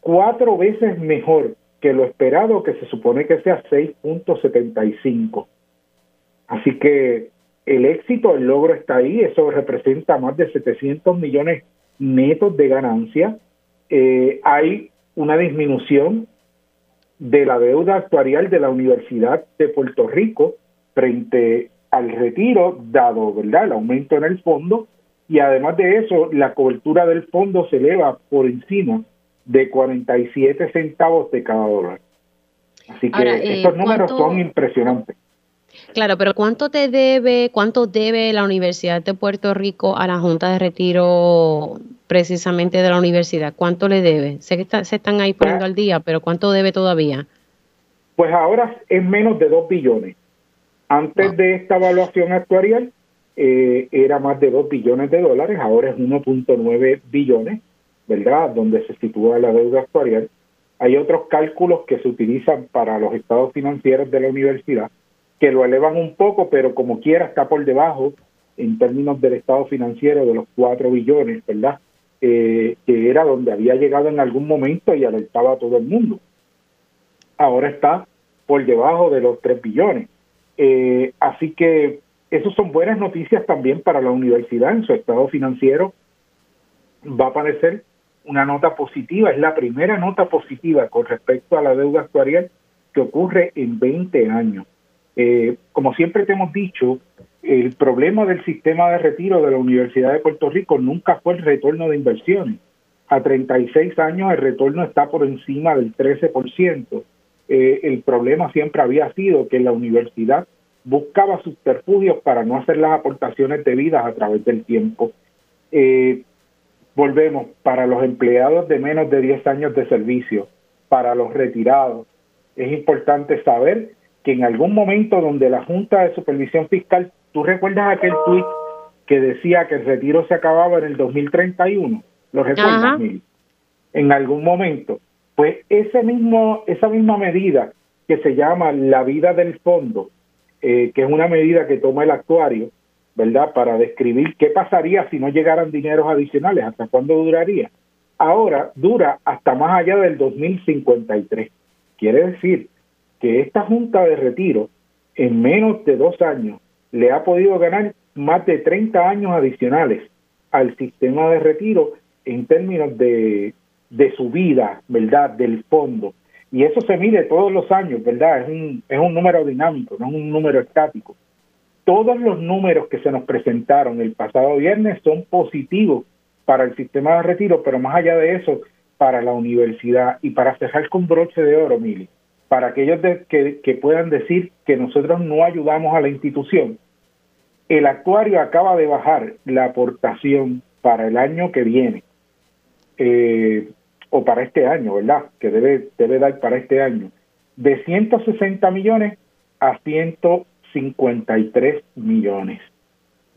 cuatro veces mejor que lo esperado, que se supone que sea 6.75. Así que el éxito, el logro está ahí, eso representa más de 700 millones netos de ganancia. Eh, hay una disminución de la deuda actuarial de la Universidad de Puerto Rico frente al retiro, dado ¿verdad? el aumento en el fondo, y además de eso, la cobertura del fondo se eleva por encima de 47 centavos de cada dólar. Así que eh, estos números son impresionantes. Claro, pero ¿cuánto te debe, cuánto debe la Universidad de Puerto Rico a la Junta de Retiro precisamente de la universidad? ¿Cuánto le debe? Sé que se están ahí poniendo al día, pero ¿cuánto debe todavía? Pues ahora es menos de 2 billones. Antes ah. de esta evaluación actuarial eh, era más de 2 billones de dólares, ahora es 1.9 billones ¿verdad? Donde se sitúa la deuda actuarial. Hay otros cálculos que se utilizan para los estados financieros de la universidad que lo elevan un poco, pero como quiera está por debajo en términos del estado financiero de los 4 billones, ¿verdad? Eh, que era donde había llegado en algún momento y alertaba a todo el mundo. Ahora está por debajo de los 3 billones. Eh, así que esas son buenas noticias también para la universidad en su estado financiero. Va a aparecer una nota positiva, es la primera nota positiva con respecto a la deuda actuarial que ocurre en 20 años. Eh, como siempre te hemos dicho, el problema del sistema de retiro de la Universidad de Puerto Rico nunca fue el retorno de inversiones. A 36 años el retorno está por encima del 13%. Eh, el problema siempre había sido que la universidad buscaba subterfugios para no hacer las aportaciones debidas a través del tiempo. Eh, Volvemos, para los empleados de menos de 10 años de servicio, para los retirados, es importante saber que en algún momento donde la Junta de Supervisión Fiscal, tú recuerdas aquel tuit que decía que el retiro se acababa en el 2031. ¿Lo recuerdas, En algún momento. Pues ese mismo, esa misma medida que se llama la vida del fondo, eh, que es una medida que toma el actuario, ¿verdad? Para describir qué pasaría si no llegaran dineros adicionales, hasta cuándo duraría. Ahora dura hasta más allá del 2053. Quiere decir que esta Junta de Retiro en menos de dos años le ha podido ganar más de 30 años adicionales al sistema de retiro en términos de, de subida, ¿verdad?, del fondo. Y eso se mide todos los años, ¿verdad? Es un, es un número dinámico, no es un número estático. Todos los números que se nos presentaron el pasado viernes son positivos para el sistema de retiro, pero más allá de eso, para la universidad y para cerrar con broche de oro, Mili, para aquellos que, que puedan decir que nosotros no ayudamos a la institución, el actuario acaba de bajar la aportación para el año que viene, eh, o para este año, ¿verdad? Que debe, debe dar para este año, de 160 millones a 153 millones.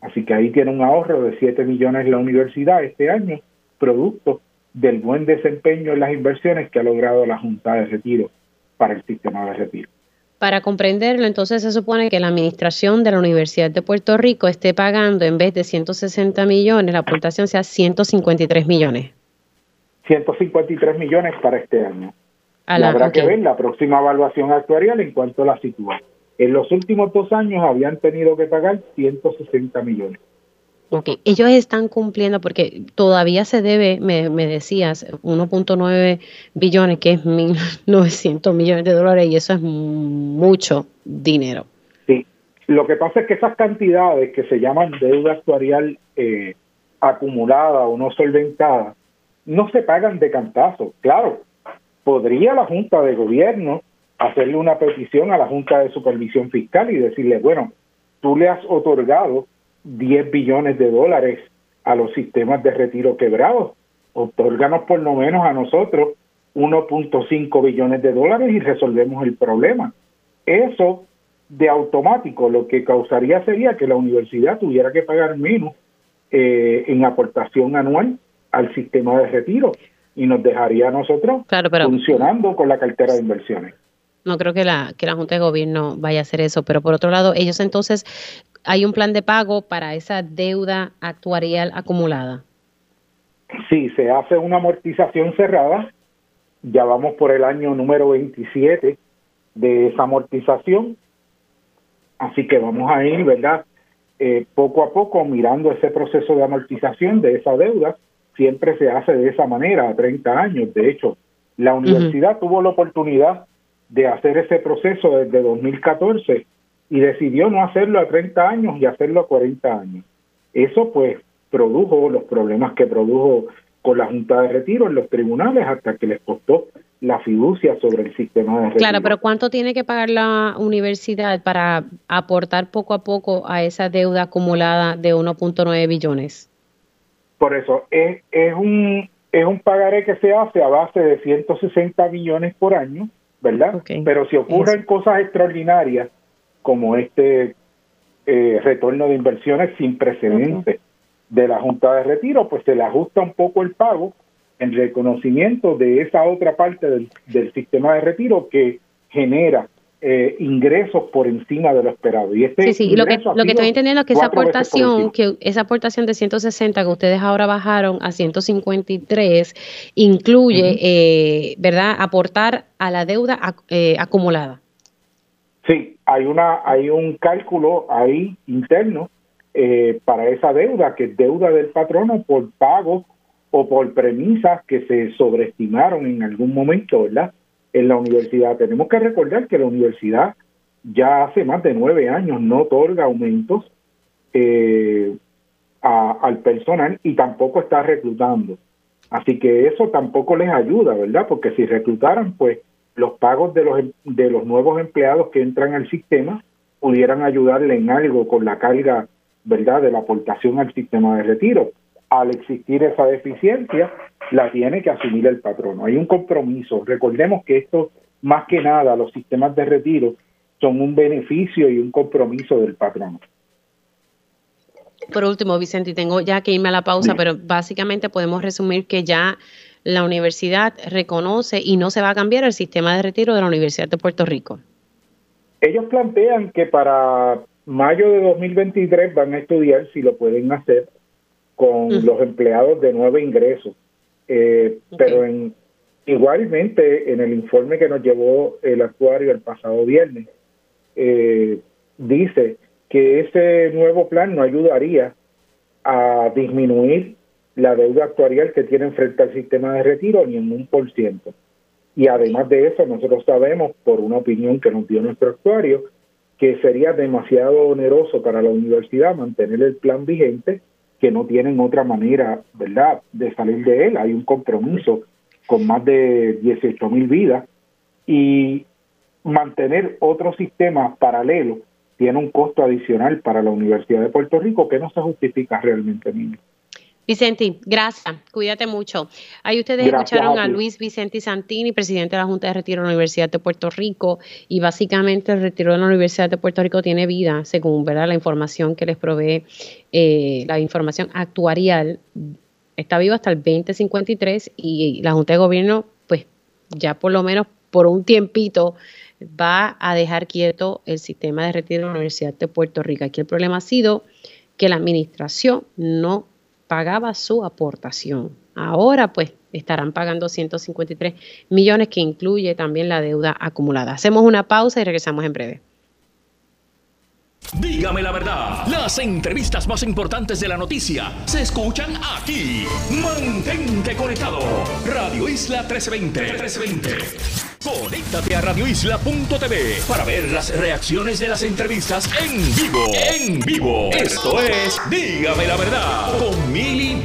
Así que ahí tiene un ahorro de 7 millones la universidad este año, producto del buen desempeño en las inversiones que ha logrado la Junta de Retiro para el sistema de retiro. Para comprenderlo, entonces se supone que la administración de la Universidad de Puerto Rico esté pagando en vez de 160 millones, la aportación sea 153 millones. 153 millones para este año. habrá que ver la próxima evaluación actuarial en cuanto la sitúa. En los últimos dos años habían tenido que pagar 160 millones. Ok, ellos están cumpliendo porque todavía se debe, me, me decías, 1.9 billones, que es 1.900 millones de dólares y eso es mucho dinero. Sí, lo que pasa es que esas cantidades que se llaman deuda actuarial eh, acumulada o no solventada, no se pagan de cantazo. Claro, podría la Junta de Gobierno hacerle una petición a la Junta de Supervisión Fiscal y decirle, bueno, tú le has otorgado 10 billones de dólares a los sistemas de retiro quebrados. Otórganos por lo menos a nosotros 1.5 billones de dólares y resolvemos el problema. Eso de automático lo que causaría sería que la universidad tuviera que pagar menos eh, en aportación anual al sistema de retiro y nos dejaría a nosotros funcionando con la cartera de inversiones. No creo que la, que la Junta de Gobierno vaya a hacer eso, pero por otro lado, ellos entonces hay un plan de pago para esa deuda actuarial acumulada. Sí, se hace una amortización cerrada. Ya vamos por el año número 27 de esa amortización. Así que vamos a ir, ¿verdad? Eh, poco a poco mirando ese proceso de amortización de esa deuda. Siempre se hace de esa manera, a 30 años. De hecho, la universidad tuvo la oportunidad de hacer ese proceso desde 2014 y decidió no hacerlo a 30 años y hacerlo a 40 años. Eso pues produjo los problemas que produjo con la Junta de Retiro en los tribunales hasta que les costó la fiducia sobre el sistema de retiro. Claro, pero ¿cuánto tiene que pagar la universidad para aportar poco a poco a esa deuda acumulada de 1.9 billones? Por eso, es, es, un, es un pagaré que se hace a base de 160 millones por año, ¿verdad? Pero si ocurren cosas extraordinarias, como este eh, retorno de inversiones sin precedentes de la Junta de Retiro, pues se le ajusta un poco el pago en reconocimiento de esa otra parte del, sistema de retiro que genera eh, ingresos por encima de lo esperado. Y este sí, sí, lo que, lo que estoy entendiendo es que esa aportación, que esa aportación de 160 que ustedes ahora bajaron a 153 incluye, eh, ¿verdad?, aportar a la deuda acumulada. Sí, hay una hay un cálculo ahí interno eh, para esa deuda que es deuda del patrono por pagos o por premisas que se sobreestimaron en algún momento, ¿verdad? En la universidad tenemos que recordar que la universidad ya hace más de nueve años no otorga aumentos eh, al personal y tampoco está reclutando. Así que eso tampoco les ayuda, ¿verdad? Porque si reclutaran, pues los pagos de los, de los nuevos empleados que entran al sistema pudieran ayudarle en algo con la carga, ¿verdad?, de la aportación al sistema de retiro. Al existir esa deficiencia, la tiene que asumir el patrono. Hay un compromiso. Recordemos que esto, más que nada, los sistemas de retiro son un beneficio y un compromiso del patrono. Por último, Vicente, y tengo ya que irme a la pausa, pero básicamente podemos resumir que ya la universidad reconoce y no se va a cambiar el sistema de retiro de la Universidad de Puerto Rico. Ellos plantean que para mayo de 2023 van a estudiar si lo pueden hacer con los empleados de nuevo ingreso. Eh, Pero en, igualmente en el informe que nos llevó el actuario el pasado viernes, eh, dice que ese nuevo plan no ayudaría a disminuir la deuda actuarial que tienen frente al sistema de retiro ni en un por ciento. Y además de eso, nosotros sabemos, por una opinión que nos dio nuestro actuario, que sería demasiado oneroso para la universidad mantener el plan vigente, que no tienen otra manera, ¿verdad?, de salir de él. Hay un compromiso con más de 18 mil vidas y mantener otro sistema paralelo tiene un costo adicional para la Universidad de Puerto Rico que no se justifica realmente, niño. Vicente, gracias. Cuídate mucho. Ahí ustedes escucharon a, Luis Vicente Santini, presidente de la Junta de Retiro de la Universidad de Puerto Rico, y básicamente el retiro de la Universidad de Puerto Rico tiene vida, según ¿verdad? la información que les provee, eh, la información actuarial. Está vivo hasta el 2053 y la Junta de Gobierno, pues ya por lo menos por un tiempito, va a dejar quieto el sistema de retiro de la Universidad de Puerto Rico. Aquí el problema ha sido que la administración no pagaba su aportación. Ahora pues estarán pagando 153 millones que incluye también la deuda acumulada. Hacemos una pausa y regresamos en breve. Dígame la verdad, las entrevistas más importantes de la noticia se escuchan aquí. Mantente conectado. Radio Isla 1320. 1320. Conéctate a radioisla.tv para ver las reacciones de las entrevistas en vivo. En vivo. Esto es Dígame la verdad con Mili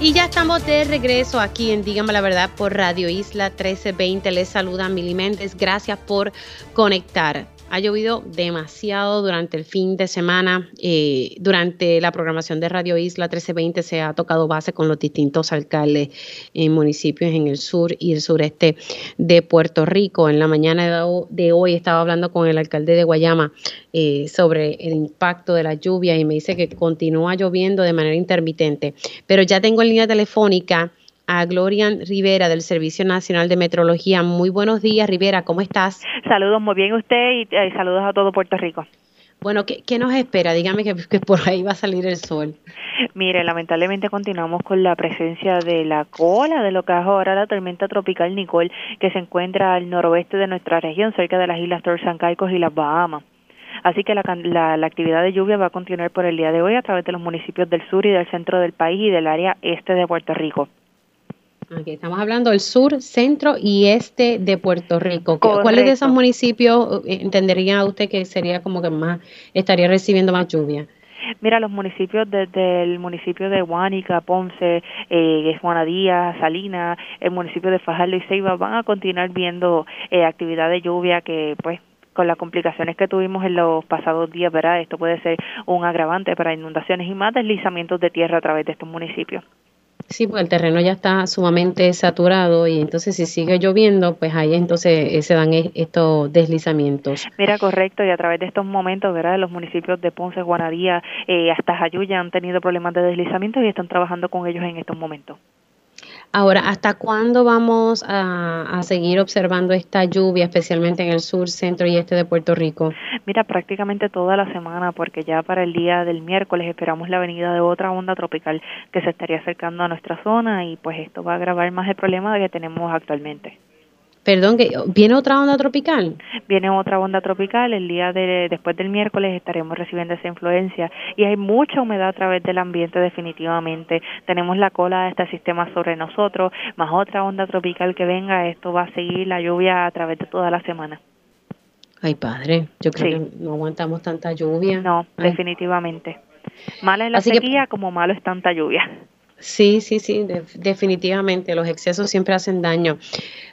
Y ya estamos de regreso aquí en Dígame la Verdad por Radio Isla 1320. Les saluda Mili Méndez. Gracias por conectar. Ha llovido demasiado durante el fin de semana. Eh, durante la programación de Radio Isla 1320 se ha tocado base con los distintos alcaldes en municipios en el sur y el sureste de Puerto Rico. En la mañana de hoy estaba hablando con el alcalde de Guayama eh, sobre el impacto de la lluvia y me dice que continúa lloviendo de manera intermitente. Pero ya tengo en línea telefónica a Glorian Rivera del Servicio Nacional de Metrología. Muy buenos días, Rivera, ¿cómo estás? Saludos, muy bien usted y eh, saludos a todo Puerto Rico. Bueno, ¿qué, nos espera? Dígame que, por ahí va a salir el sol. Mire, lamentablemente continuamos con la presencia de la cola de lo que es ahora la tormenta tropical Nicole, que se encuentra al noroeste de nuestra región, cerca de las islas Torres San Caicos y las Bahamas. Así que la, la, actividad de lluvia va a continuar por el día de hoy a través de los municipios del sur y del centro del país y del área este de Puerto Rico. Aquí estamos hablando del sur, centro y este de Puerto Rico. ¿Cuáles de esos municipios eh, entendería usted que sería como que más estaría recibiendo más lluvia? Mira, los municipios desde el municipio de Huánica, Ponce, eh, Juanadía, Salinas, el municipio de Fajardo y Ceiba van a continuar viendo eh, actividad de lluvia que pues con las complicaciones que tuvimos en los pasados días, ¿verdad? Esto puede ser un agravante para inundaciones y más deslizamientos de tierra a través de estos municipios. Sí, pues el terreno ya está sumamente saturado y entonces si sigue lloviendo, pues ahí entonces eh, se dan estos deslizamientos. Mira, correcto, y a través de estos momentos, ¿verdad? Los municipios de Ponce, Guanadía, eh, hasta Jayuya han tenido problemas de deslizamiento y están trabajando con ellos en estos momentos. Ahora, ¿hasta cuándo vamos a, seguir observando esta lluvia, especialmente en el sur, centro y este de Puerto Rico? Mira, prácticamente toda la semana, porque ya para el día del miércoles esperamos la venida de otra onda tropical que se estaría acercando a nuestra zona y pues esto va a agravar más el problema que tenemos actualmente. Perdón, que viene otra onda tropical. Viene otra onda tropical. El día de después del miércoles estaremos recibiendo esa influencia y hay mucha humedad a través del ambiente definitivamente. Tenemos la cola de este sistema sobre nosotros, más otra onda tropical que venga. Esto va a seguir la lluvia a través de toda la semana. Ay, padre, yo creo que no aguantamos tanta lluvia. No, definitivamente. Mala es la sequía como malo es tanta lluvia. Sí, sí, sí, definitivamente. Los excesos siempre hacen daño.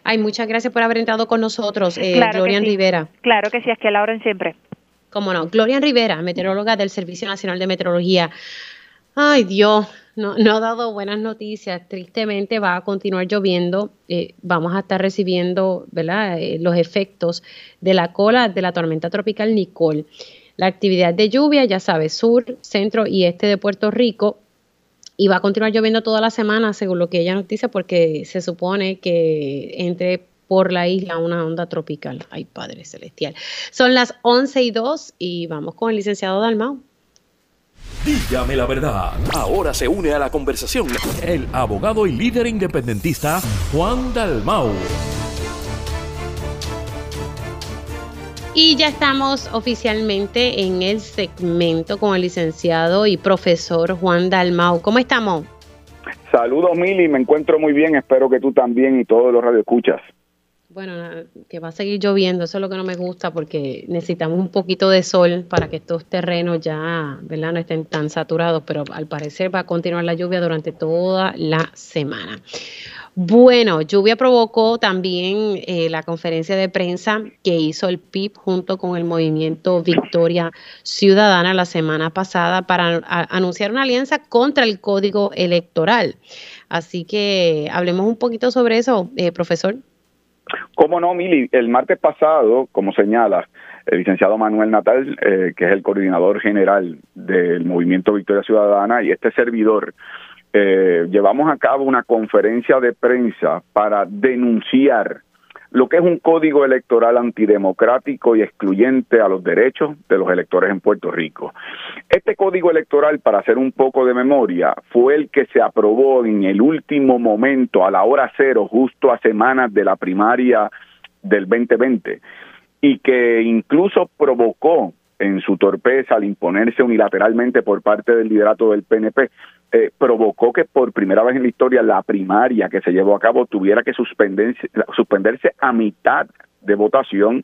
Ay, muchas gracias por haber entrado con nosotros, eh, Glorian Rivera. Claro que sí, es que la abren siempre. Cómo no. Glorian Rivera, meteoróloga del Servicio Nacional de Meteorología. Ay, Dios, no, ha dado buenas noticias. Tristemente va a continuar lloviendo. Eh, vamos a estar recibiendo ¿verdad? Eh, los efectos de la cola de la tormenta tropical Nicole. la actividad de lluvia, ya sabes, sur, centro y este de Puerto Rico. Y va a continuar lloviendo toda la semana, según lo que ella nos dice, porque se supone que entre por la isla una onda tropical. Ay, Padre Celestial. Son las 11 y 2 y vamos con el licenciado Dalmau. Dígame la verdad. Ahora se une a la conversación el abogado y líder independentista Juan Dalmau. Y ya estamos oficialmente en el segmento con el licenciado y profesor Juan Dalmau. ¿Cómo estamos? Saludos, Mili. Me encuentro muy bien. Espero que tú también y todos los radioescuchas. Bueno, que va a seguir lloviendo, eso es lo que no me gusta porque necesitamos un poquito de sol para que estos terrenos ya, ¿verdad? No estén tan saturados, pero al parecer va a continuar la lluvia durante toda la semana. Bueno, lluvia provocó también eh, la conferencia de prensa que hizo el PIB junto con el movimiento Victoria Ciudadana la semana pasada para anunciar una alianza contra el código electoral. Así que hablemos un poquito sobre eso, eh, profesor. ¿Cómo no, Mili? El martes pasado, como señala el licenciado Manuel Natal, eh, que es el coordinador general del movimiento Victoria Ciudadana, y este servidor, eh, llevamos a cabo una conferencia de prensa para denunciar lo que es un código electoral antidemocrático y excluyente a los derechos de los electores en Puerto Rico. Este código electoral, para hacer un poco de memoria, fue el que se aprobó en el último momento, a la hora cero, justo a semanas de la primaria del 2020, y que incluso provocó en su torpeza al imponerse unilateralmente por parte del liderato del PNP eh, provocó que por primera vez en la historia la primaria que se llevó a cabo tuviera que suspenderse, suspenderse a mitad de votación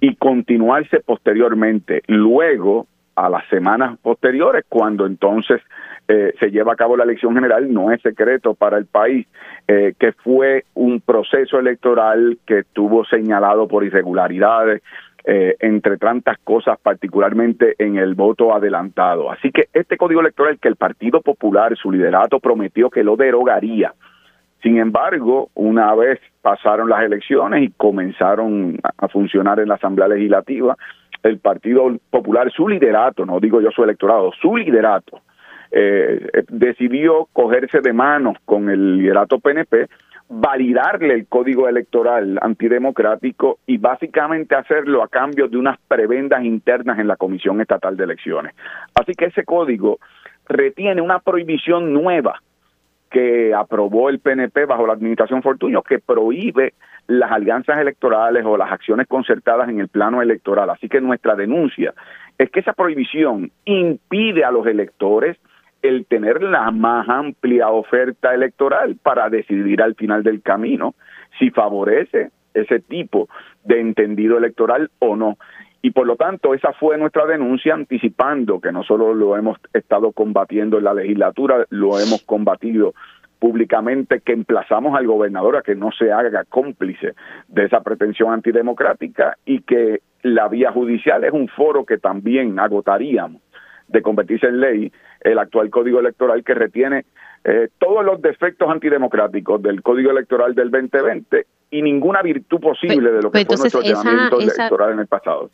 y continuarse posteriormente. Luego, a las semanas posteriores, cuando entonces eh, se lleva a cabo la elección general, no es secreto para el país eh, que fue un proceso electoral que estuvo señalado por irregularidades, eh, entre tantas cosas, particularmente en el voto adelantado. Así que este código electoral que el Partido Popular, su liderato, prometió que lo derogaría. Sin embargo, una vez pasaron las elecciones y comenzaron a funcionar en la Asamblea Legislativa, el Partido Popular, su liderato, no digo yo su electorado, su liderato, eh, decidió cogerse de manos con el liderato PNP validarle el código electoral antidemocrático y básicamente hacerlo a cambio de unas prebendas internas en la Comisión Estatal de Elecciones. Así que ese código retiene una prohibición nueva que aprobó el PNP bajo la administración Fortuño que prohíbe las alianzas electorales o las acciones concertadas en el plano electoral. Así que nuestra denuncia es que esa prohibición impide a los electores el tener la más amplia oferta electoral para decidir al final del camino si favorece ese tipo de entendido electoral o no. Y por lo tanto, esa fue nuestra denuncia anticipando que no solo lo hemos estado combatiendo en la legislatura, lo hemos combatido públicamente que emplazamos al gobernador a que no se haga cómplice de esa pretensión antidemocrática y que la vía judicial es un foro que también agotaríamos de convertirse en ley el actual código electoral que retiene eh, todos los defectos antidemocráticos del código electoral del 2020 y ninguna virtud posible de lo que fue nuestro llamamiento electoral en el pasado.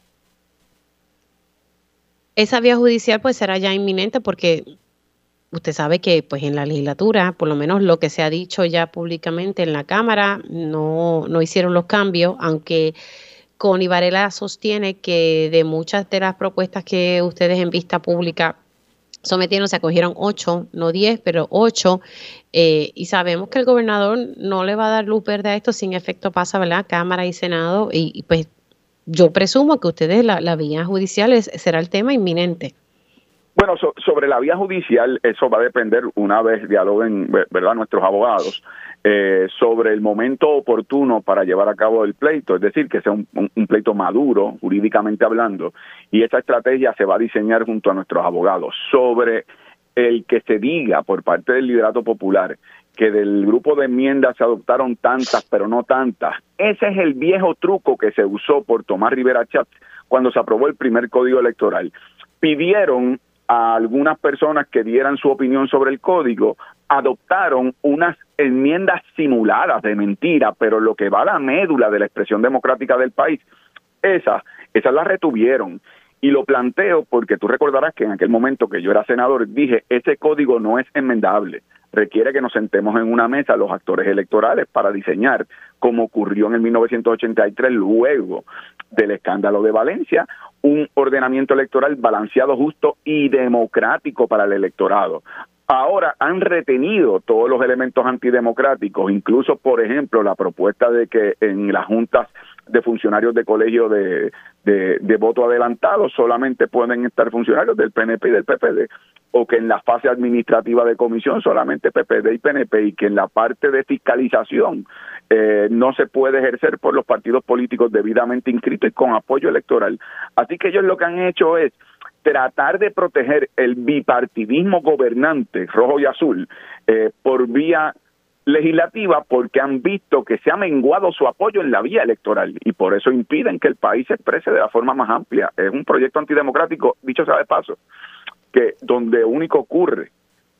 Esa vía judicial pues será ya inminente porque usted sabe que pues en la legislatura, por lo menos lo que se ha dicho ya públicamente en la Cámara, no, no hicieron los cambios, aunque Connie Varela sostiene que de muchas de las propuestas que ustedes en vista pública sometieron, se acogieron ocho, no diez, pero ocho, eh, y sabemos que el gobernador no le va a dar luz verde a esto, sin efecto pasa, ¿verdad? Cámara y Senado, y, pues yo presumo que ustedes, la, la vía judicial será el tema inminente. Bueno, sobre la vía judicial, eso va a depender una vez dialoguen, ¿verdad?, nuestros abogados. Eh, sobre el momento oportuno para llevar a cabo el pleito, es decir, que sea un, pleito maduro, jurídicamente hablando, y esa estrategia se va a diseñar junto a nuestros abogados. Sobre el que se diga por parte del liderato popular que del grupo de enmiendas se adoptaron tantas, pero no tantas, ese es el viejo truco que se usó por Tomás Rivera Chat cuando se aprobó el primer código electoral. Pidieron a algunas personas que dieran su opinión sobre el código, adoptaron unas enmiendas simuladas de mentira, pero lo que va a la médula de la expresión democrática del país, esas, esas las retuvieron. Y lo planteo porque tú recordarás que en aquel momento que yo era senador dije, ese código no es enmendable, requiere que nos sentemos en una mesa los actores electorales para diseñar, como ocurrió en el 1983 luego del escándalo de Valencia, un ordenamiento electoral balanceado, justo y democrático para el electorado. Ahora han retenido todos los elementos antidemocráticos, incluso, por ejemplo, la propuesta de que en las juntas de funcionarios de colegio de, de, voto adelantado solamente pueden estar funcionarios del PNP y del PPD, o que en la fase administrativa de comisión solamente PPD y PNP, y que en la parte de fiscalización eh, no se puede ejercer por los partidos políticos debidamente inscritos y con apoyo electoral. Así que ellos lo que han hecho es tratar de proteger el bipartidismo gobernante rojo y azul eh, por vía legislativa porque han visto que se ha menguado su apoyo en la vía electoral y por eso impiden que el país se exprese de la forma más amplia. Es un proyecto antidemocrático, dicho sea de paso, que donde único ocurre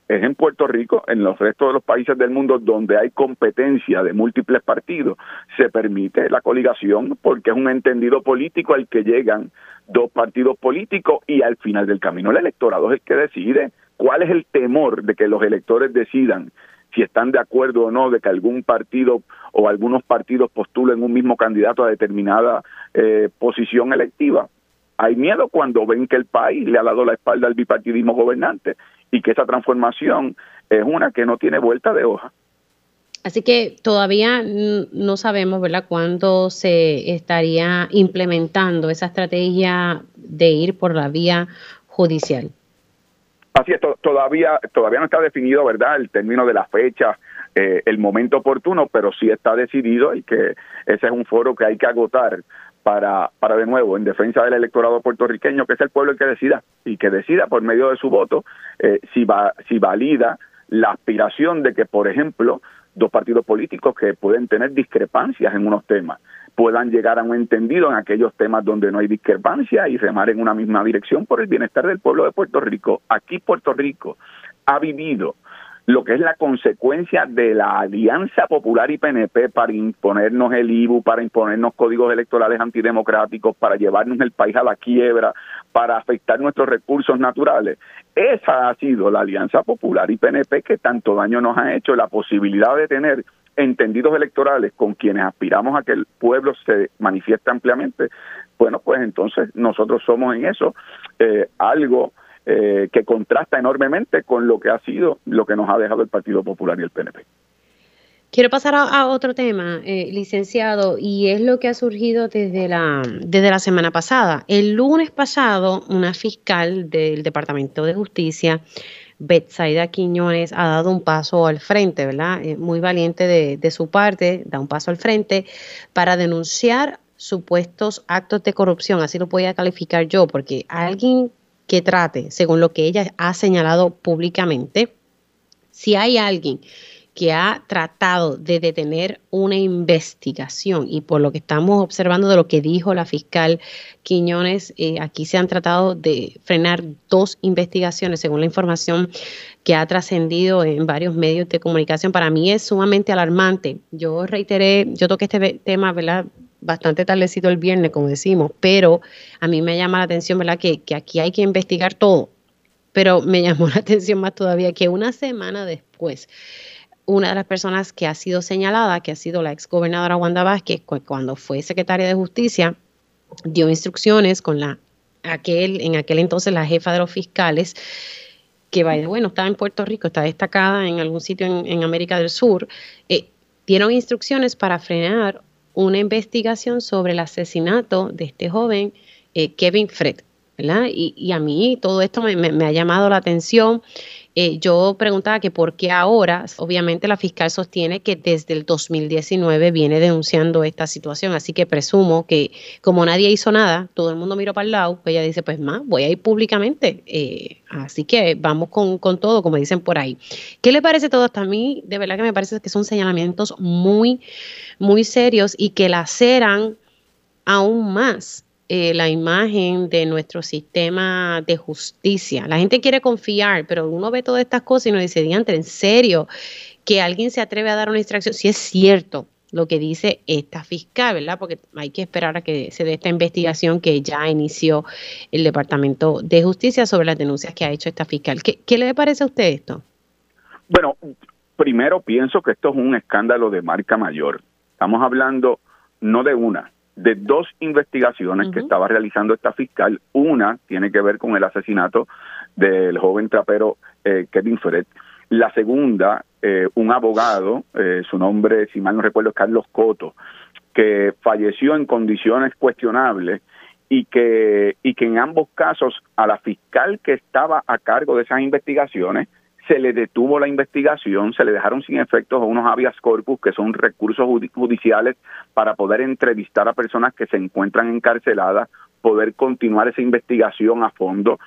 es en Puerto Rico, en los restos de los países del mundo donde hay competencia de múltiples partidos, se permite la coligación porque es un entendido político al que llegan dos partidos políticos y al final del camino el electorado es el que decide cuál es el temor de que los electores decidan si están de acuerdo o no de que algún partido o algunos partidos postulen un mismo candidato a determinada eh, posición electiva. Hay miedo cuando ven que el país le ha dado la espalda al bipartidismo gobernante y que esa transformación es una que no tiene vuelta de hoja. Así que todavía no sabemos, ¿verdad?, cuándo se estaría implementando esa estrategia de ir por la vía judicial. Así es, todavía, todavía no está definido, ¿verdad?, el término de la fecha, eh, el momento oportuno, pero sí está decidido y que ese es un foro que hay que agotar para, para de nuevo, en defensa del electorado puertorriqueño, que es el pueblo el que decida y que decida por medio de su voto eh, si, va, si valida la aspiración de que, por ejemplo, dos partidos políticos que pueden tener discrepancias en unos temas puedan llegar a un entendido en aquellos temas donde no hay discrepancia y remar en una misma dirección por el bienestar del pueblo de Puerto Rico. Aquí Puerto Rico ha vivido lo que es la consecuencia de la Alianza Popular y PNP para imponernos el IBU, para imponernos códigos electorales antidemocráticos, para llevarnos el país a la quiebra, para afectar nuestros recursos naturales. Esa ha sido la Alianza Popular y PNP que tanto daño nos ha hecho, la posibilidad de tener entendidos electorales con quienes aspiramos a que el pueblo se manifieste ampliamente, bueno, pues entonces nosotros somos en eso eh, algo eh, que contrasta enormemente con lo que ha sido, lo que nos ha dejado el Partido Popular y el PNP. Quiero pasar a, otro tema, eh, licenciado, y es lo que ha surgido desde la, desde la semana pasada. El lunes pasado, una fiscal del Departamento de Justicia, Betsaida Quiñones, ha dado un paso al frente, ¿verdad? Eh, muy valiente de, de su parte, da un paso al frente para denunciar supuestos actos de corrupción, así lo voy a calificar yo, porque alguien que trate, según lo que ella ha señalado públicamente, si hay alguien que ha tratado de detener una investigación y por lo que estamos observando de lo que dijo la fiscal Quiñones, eh, aquí se han tratado de frenar dos investigaciones según la información que ha trascendido en varios medios de comunicación. Para mí es sumamente alarmante. Yo reiteré, yo toqué este tema, ¿verdad? Bastante tardecito el viernes, como decimos, pero a mí me llama la atención, ¿verdad? Que, que aquí hay que investigar todo. Pero me llamó la atención más todavía que una semana después, una de las personas que ha sido señalada, que ha sido la ex gobernadora Wanda Vázquez, cuando fue secretaria de Justicia, dio instrucciones con la aquel, en aquel entonces la jefa de los fiscales, que bueno, estaba en Puerto Rico, está destacada en algún sitio en, América del Sur, eh, dieron instrucciones para frenar una investigación sobre el asesinato de este joven eh, Kevin Fred. ¿verdad? Y, a mí todo esto me, ha llamado la atención. Eh, yo preguntaba que por qué ahora, obviamente la fiscal sostiene que desde el 2019 viene denunciando esta situación, así que presumo que como nadie hizo nada, todo el mundo miró para el lado, pues ella dice, pues más, voy a ir públicamente, eh, así que vamos con, con, todo, como dicen por ahí. ¿Qué le parece todo esto? A mí, de verdad que me parece que son señalamientos muy, muy serios y que laceran aún más eh, la imagen de nuestro sistema de justicia. La gente quiere confiar, pero uno ve todas estas cosas y nos dice, diantre, en serio, que alguien se atreve a dar una instrucción, si es cierto lo que dice esta fiscal, ¿verdad? Porque hay que esperar a que se dé esta investigación que ya inició el Departamento de Justicia sobre las denuncias que ha hecho esta fiscal. ¿Qué, qué le parece a usted esto? Bueno, primero pienso que esto es un escándalo de marca mayor. Estamos hablando no de una, de dos investigaciones que estaba realizando esta fiscal. Una tiene que ver con el asesinato del joven trapero eh, Kevin Fred. La segunda, eh, un abogado, eh, su nombre, si mal no recuerdo, es Carlos Coto, que falleció en condiciones cuestionables y que, y que en ambos casos a la fiscal que estaba a cargo de esas investigaciones se le detuvo la investigación, se le dejaron sin efectos unos habeas corpus, que son recursos judiciales para poder entrevistar a personas que se encuentran encarceladas, poder continuar esa investigación a fondo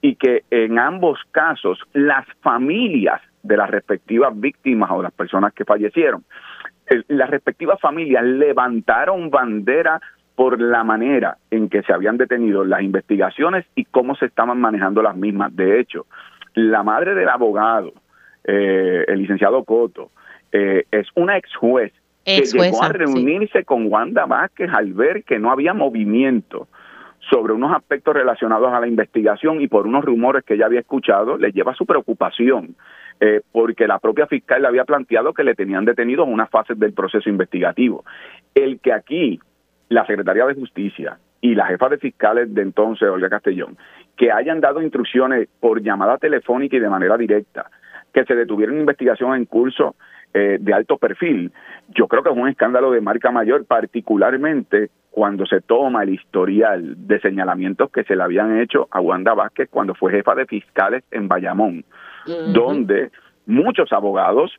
y que en ambos casos las familias de las respectivas víctimas o las personas que fallecieron, las respectivas familias levantaron bandera por la manera en que se habían detenido las investigaciones y cómo se estaban manejando las mismas. De hecho, la madre del abogado, eh, el licenciado Coto, eh, es una ex juez que llegó a reunirse con Wanda Vázquez al ver que no había movimiento sobre unos aspectos relacionados a la investigación y por unos rumores que ella había escuchado, le lleva su preocupación, eh, porque la propia fiscal le había planteado que le tenían detenido en una fase del proceso investigativo. El que aquí la Secretaría de Justicia y la jefa de fiscales de entonces, Olga Castellón, que hayan dado instrucciones por llamada telefónica y de manera directa, que se detuviera una investigación en curso eh, de alto perfil, yo creo que es un escándalo de marca mayor, particularmente cuando se toma el historial de señalamientos que se le habían hecho a Wanda Vázquez cuando fue jefa de fiscales en Bayamón, donde muchos abogados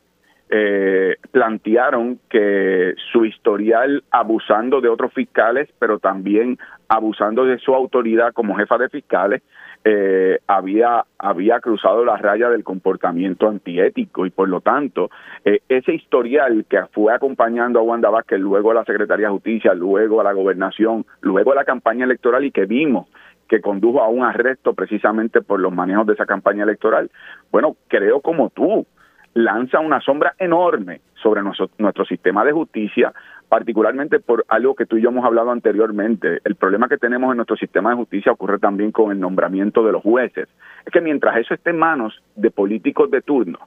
eh, plantearon que su historial abusando de otros fiscales, pero también abusando de su autoridad como jefa de fiscales, eh, había, había cruzado la raya del comportamiento antiético. Y por lo tanto eh, ese historial que fue acompañando a Wanda Vázquez luego a la Secretaría de Justicia, luego a la gobernación, luego a la campaña electoral y que vimos que condujo a un arresto precisamente por los manejos de esa campaña electoral, bueno, creo como tú, lanza una sombra enorme sobre nuestro, nuestro sistema de justicia, particularmente por algo que tú y yo hemos hablado anteriormente. El problema que tenemos en nuestro sistema de justicia ocurre también con el nombramiento de los jueces. Es que mientras eso esté en manos de políticos de turno,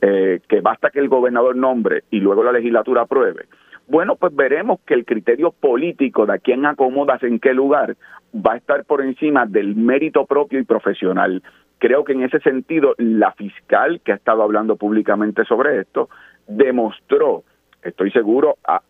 eh, que basta que el gobernador nombre y luego la legislatura apruebe, bueno, pues veremos que el criterio político de a quién acomodas en qué lugar va a estar por encima del mérito propio y profesional. Creo que en ese sentido la fiscal que ha estado hablando públicamente sobre esto demostró, estoy seguro, a,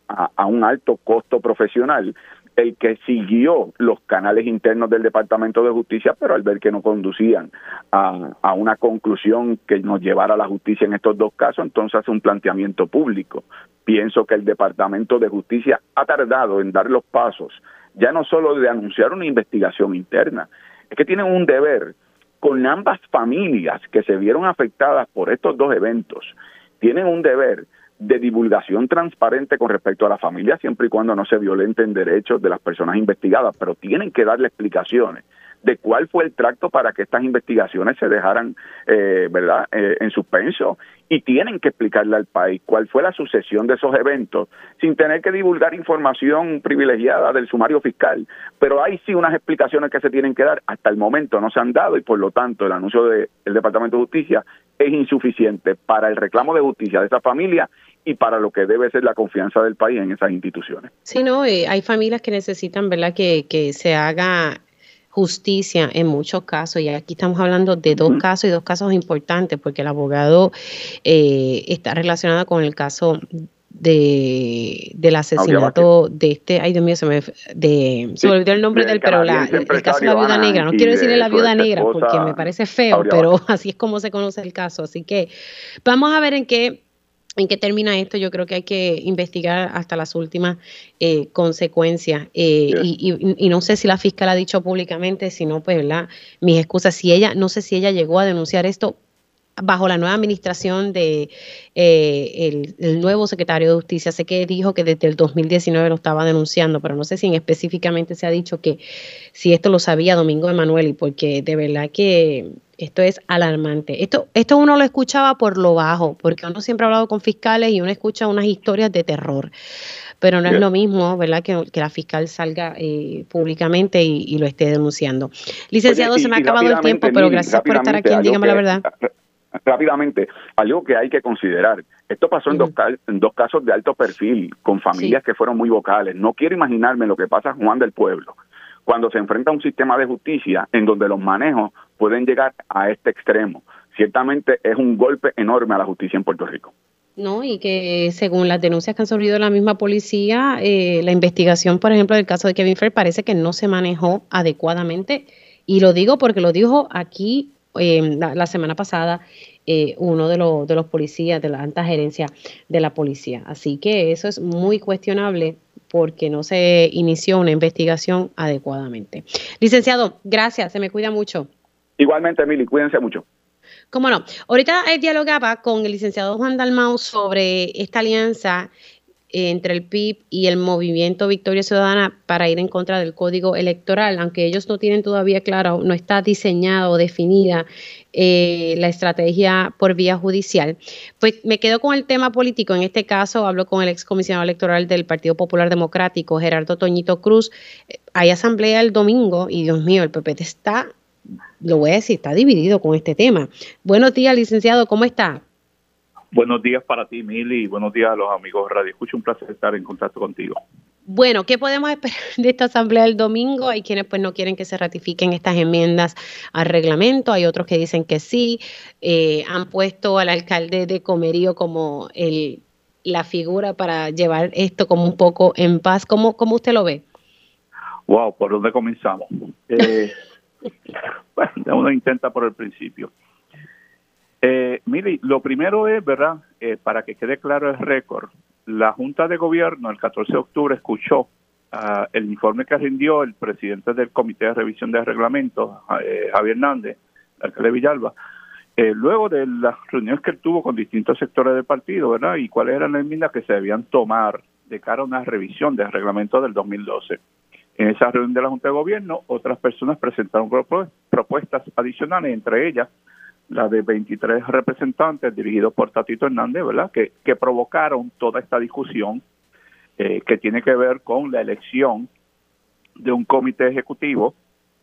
un alto costo profesional, el que siguió los canales internos del Departamento de Justicia, pero al ver que no conducían a, a, una conclusión que nos llevara a la justicia en estos dos casos, entonces hace un planteamiento público. Pienso que el Departamento de Justicia ha tardado en dar los pasos, ya no solo de anunciar una investigación interna, es que tienen un deber con ambas familias que se vieron afectadas por estos dos eventos, tienen un deber de divulgación transparente con respecto a la familia, siempre y cuando no se violenten derechos de las personas investigadas, pero tienen que darle explicaciones de cuál fue el tracto para que estas investigaciones se dejaran, eh, ¿verdad?, eh, en suspenso. Y tienen que explicarle al país cuál fue la sucesión de esos eventos, sin tener que divulgar información privilegiada del sumario fiscal. Pero hay sí unas explicaciones que se tienen que dar. Hasta el momento no se han dado y por lo tanto el anuncio del Departamento de Justicia es insuficiente para el reclamo de justicia de esa familia y para lo que debe ser la confianza del país en esas instituciones. Sí, no, eh, hay familias que necesitan, ¿verdad?, que, que se haga justicia en muchos casos, y aquí estamos hablando de dos casos y dos casos importantes, porque el abogado eh, está relacionado con el caso de del asesinato de este, ay Dios mío, se me, de, se me olvidó el nombre del, pero la, el caso de la viuda negra, no quiero decirle la viuda negra porque me parece feo, pero así es como se conoce el caso, así que vamos a ver en qué en qué termina esto, yo creo que hay que investigar hasta las últimas eh, consecuencias. Eh, y, no sé si la fiscal ha dicho públicamente, si no, pues, ¿verdad? Mis excusas, si ella, no sé si ella llegó a denunciar esto bajo la nueva administración de eh, el, nuevo secretario de justicia. Sé que dijo que desde el 2019 lo estaba denunciando, pero no sé si específicamente se ha dicho que si esto lo sabía Domingo Emanuel, y porque de verdad que Esto es alarmante. Esto, esto uno lo escuchaba por lo bajo, porque uno siempre ha hablado con fiscales y uno escucha unas historias de terror. Pero no es lo mismo, ¿verdad?, que, la fiscal salga eh, públicamente y, lo esté denunciando. Licenciado, se me ha acabado el tiempo, pero gracias por estar aquí. Dígame la verdad. Rápidamente, algo que hay que considerar. Esto pasó en, dos, en dos casos de alto perfil, con familias que fueron muy vocales. No quiero imaginarme lo que pasa en Juan del Pueblo cuando se enfrenta a un sistema de justicia en donde los manejos pueden llegar a este extremo. Ciertamente es un golpe enorme a la justicia en Puerto Rico. No, y que según las denuncias que han surgido la misma policía, eh, la investigación, por ejemplo, del caso de Kevin Fair parece que no se manejó adecuadamente. Y lo digo porque lo dijo aquí eh, la, semana pasada eh, uno de, los de los policías de la alta gerencia de la policía. Así que eso es muy cuestionable porque no se inició una investigación adecuadamente. Licenciado, gracias, se me cuida mucho. Igualmente, Emily, cuídense mucho. Cómo no. Ahorita dialogaba con el licenciado Juan Dalmau sobre esta alianza entre el PIB y el movimiento Victoria Ciudadana para ir en contra del código electoral, aunque ellos no tienen todavía claro, no está diseñada o definida eh, la estrategia por vía judicial. Pues me quedo con el tema político. En este caso hablo con el excomisionado electoral del Partido Popular Democrático, Gerardo Toñito Cruz. Hay asamblea el domingo y Dios mío, el PP está, lo voy a decir, está dividido con este tema. Buenos días, licenciado, ¿cómo está? Buenos días para ti, Mili, y buenos días a los amigos de Radio Escucha. Un placer estar en contacto contigo. Bueno, ¿qué podemos esperar de esta asamblea del domingo? Hay quienes pues no quieren que se ratifiquen estas enmiendas al reglamento, hay otros que dicen que sí. Eh, han puesto al alcalde de Comerío como el, la figura para llevar esto como un poco en paz. ¿Cómo, cómo usted lo ve? Wow, ¿por dónde comenzamos? Eh, bueno, uno intenta por el principio. Eh, mire, lo primero es, ¿verdad? Eh, para que quede claro el récord, la Junta de Gobierno el 14 de octubre escuchó uh, el informe que rindió el presidente del Comité de Revisión de Reglamentos, eh, Javier Hernández, alcalde Villalba, eh, luego de las reuniones que él tuvo con distintos sectores del partido, ¿verdad? Y cuáles eran las enmiendas que se debían tomar de cara a una revisión del reglamento del 2012. En esa reunión de la Junta de Gobierno, otras personas presentaron propuestas adicionales, entre ellas la de 23 representantes dirigidos por Tatito Hernández, ¿verdad? Que, que provocaron toda esta discusión eh, que tiene que ver con la elección de un comité ejecutivo